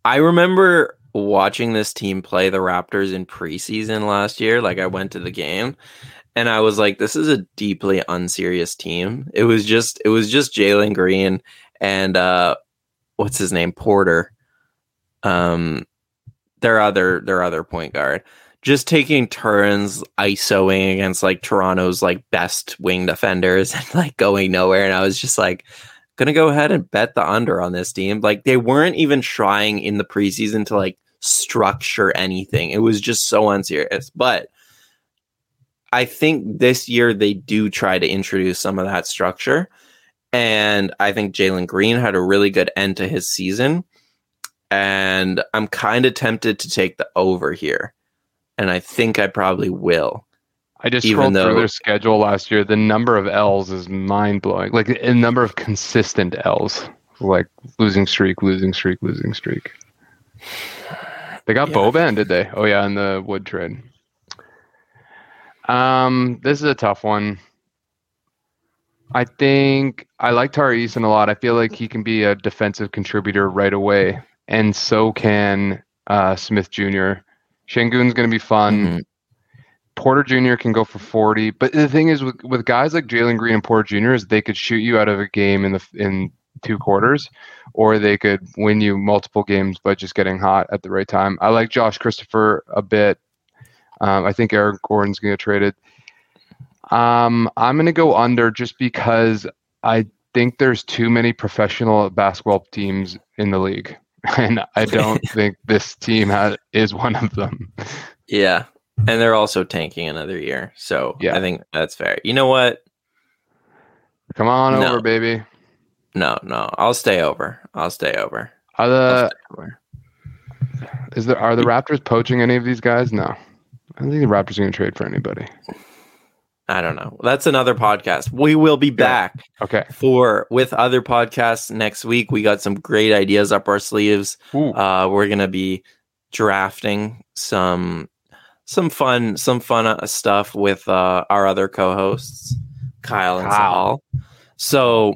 I remember watching this team play the Raptors in preseason last year. Like I went to the game and I was like, this is a deeply unserious team. It was just it was just Jalen Green and uh what's his name? Porter. Um their other their other point guard. Just taking turns ISOing against like Toronto's like best wing defenders and like going nowhere. And I was just like, gonna go ahead and bet the under on this team. Like they weren't even trying in the preseason to like structure anything. It was just so unserious. But I think this year they do try to introduce some of that structure. And I think Jalen Green had a really good end to his season. And I'm kind of tempted to take the over here. And I think I probably will. I just Even scrolled through their schedule last year. The number of L's is mind blowing. Like a number of consistent L's, like losing streak, losing streak, losing streak. They got Yeah. Boban, did they? Oh yeah, in the wood trade. Um, this is a tough one. I think I like Tari Eason a lot. I feel like he can be a defensive contributor right away, and so can uh, Smith Jr. Sengun's going to be fun. Mhm. Porter Jr. can go for 40, but the thing is with, with guys like Jalen Green and Porter Jr. is they could shoot you out of a game in the in two quarters, or they could win you multiple games by just getting hot at the right time. I like Josh Christopher a bit. Um, I think Eric Gordon's going to get traded. Um, I'm going to go under just because I think there's too many professional basketball teams in the league, and I don't think this team ha- is one of them. Yeah. And they're also tanking another year. So Yeah. I think that's fair. You know what? Come on No. over, baby. No, no. I'll stay over. I'll stay over. Are the over. is there are the Raptors poaching any of these guys? No, I don't think the Raptors are going to trade for anybody. I don't know. That's another podcast. We will be back Okay. for with other podcasts next week. We got some great ideas up our sleeves. Uh, we're gonna be drafting some some fun some fun uh, stuff with uh, our other co-hosts, Kyle and Kyle. So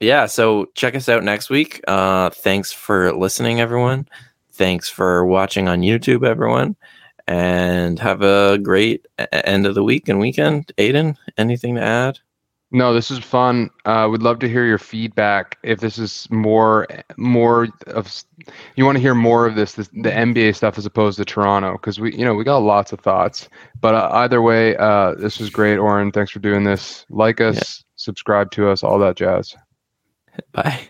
yeah, so check us out next week. Uh, thanks for listening, everyone. Thanks for watching on YouTube, everyone. And have a great end of the week and weekend. Adon, anything to add? No, this is fun. Uh, would love to hear your feedback. If this is more, more of, you want to hear more of this, this the NBA stuff as opposed to Toronto, because we, you know, we got lots of thoughts. But uh, either way, uh, this was great, Oren. Thanks for doing this. Like us, subscribe to us, all that jazz. Bye.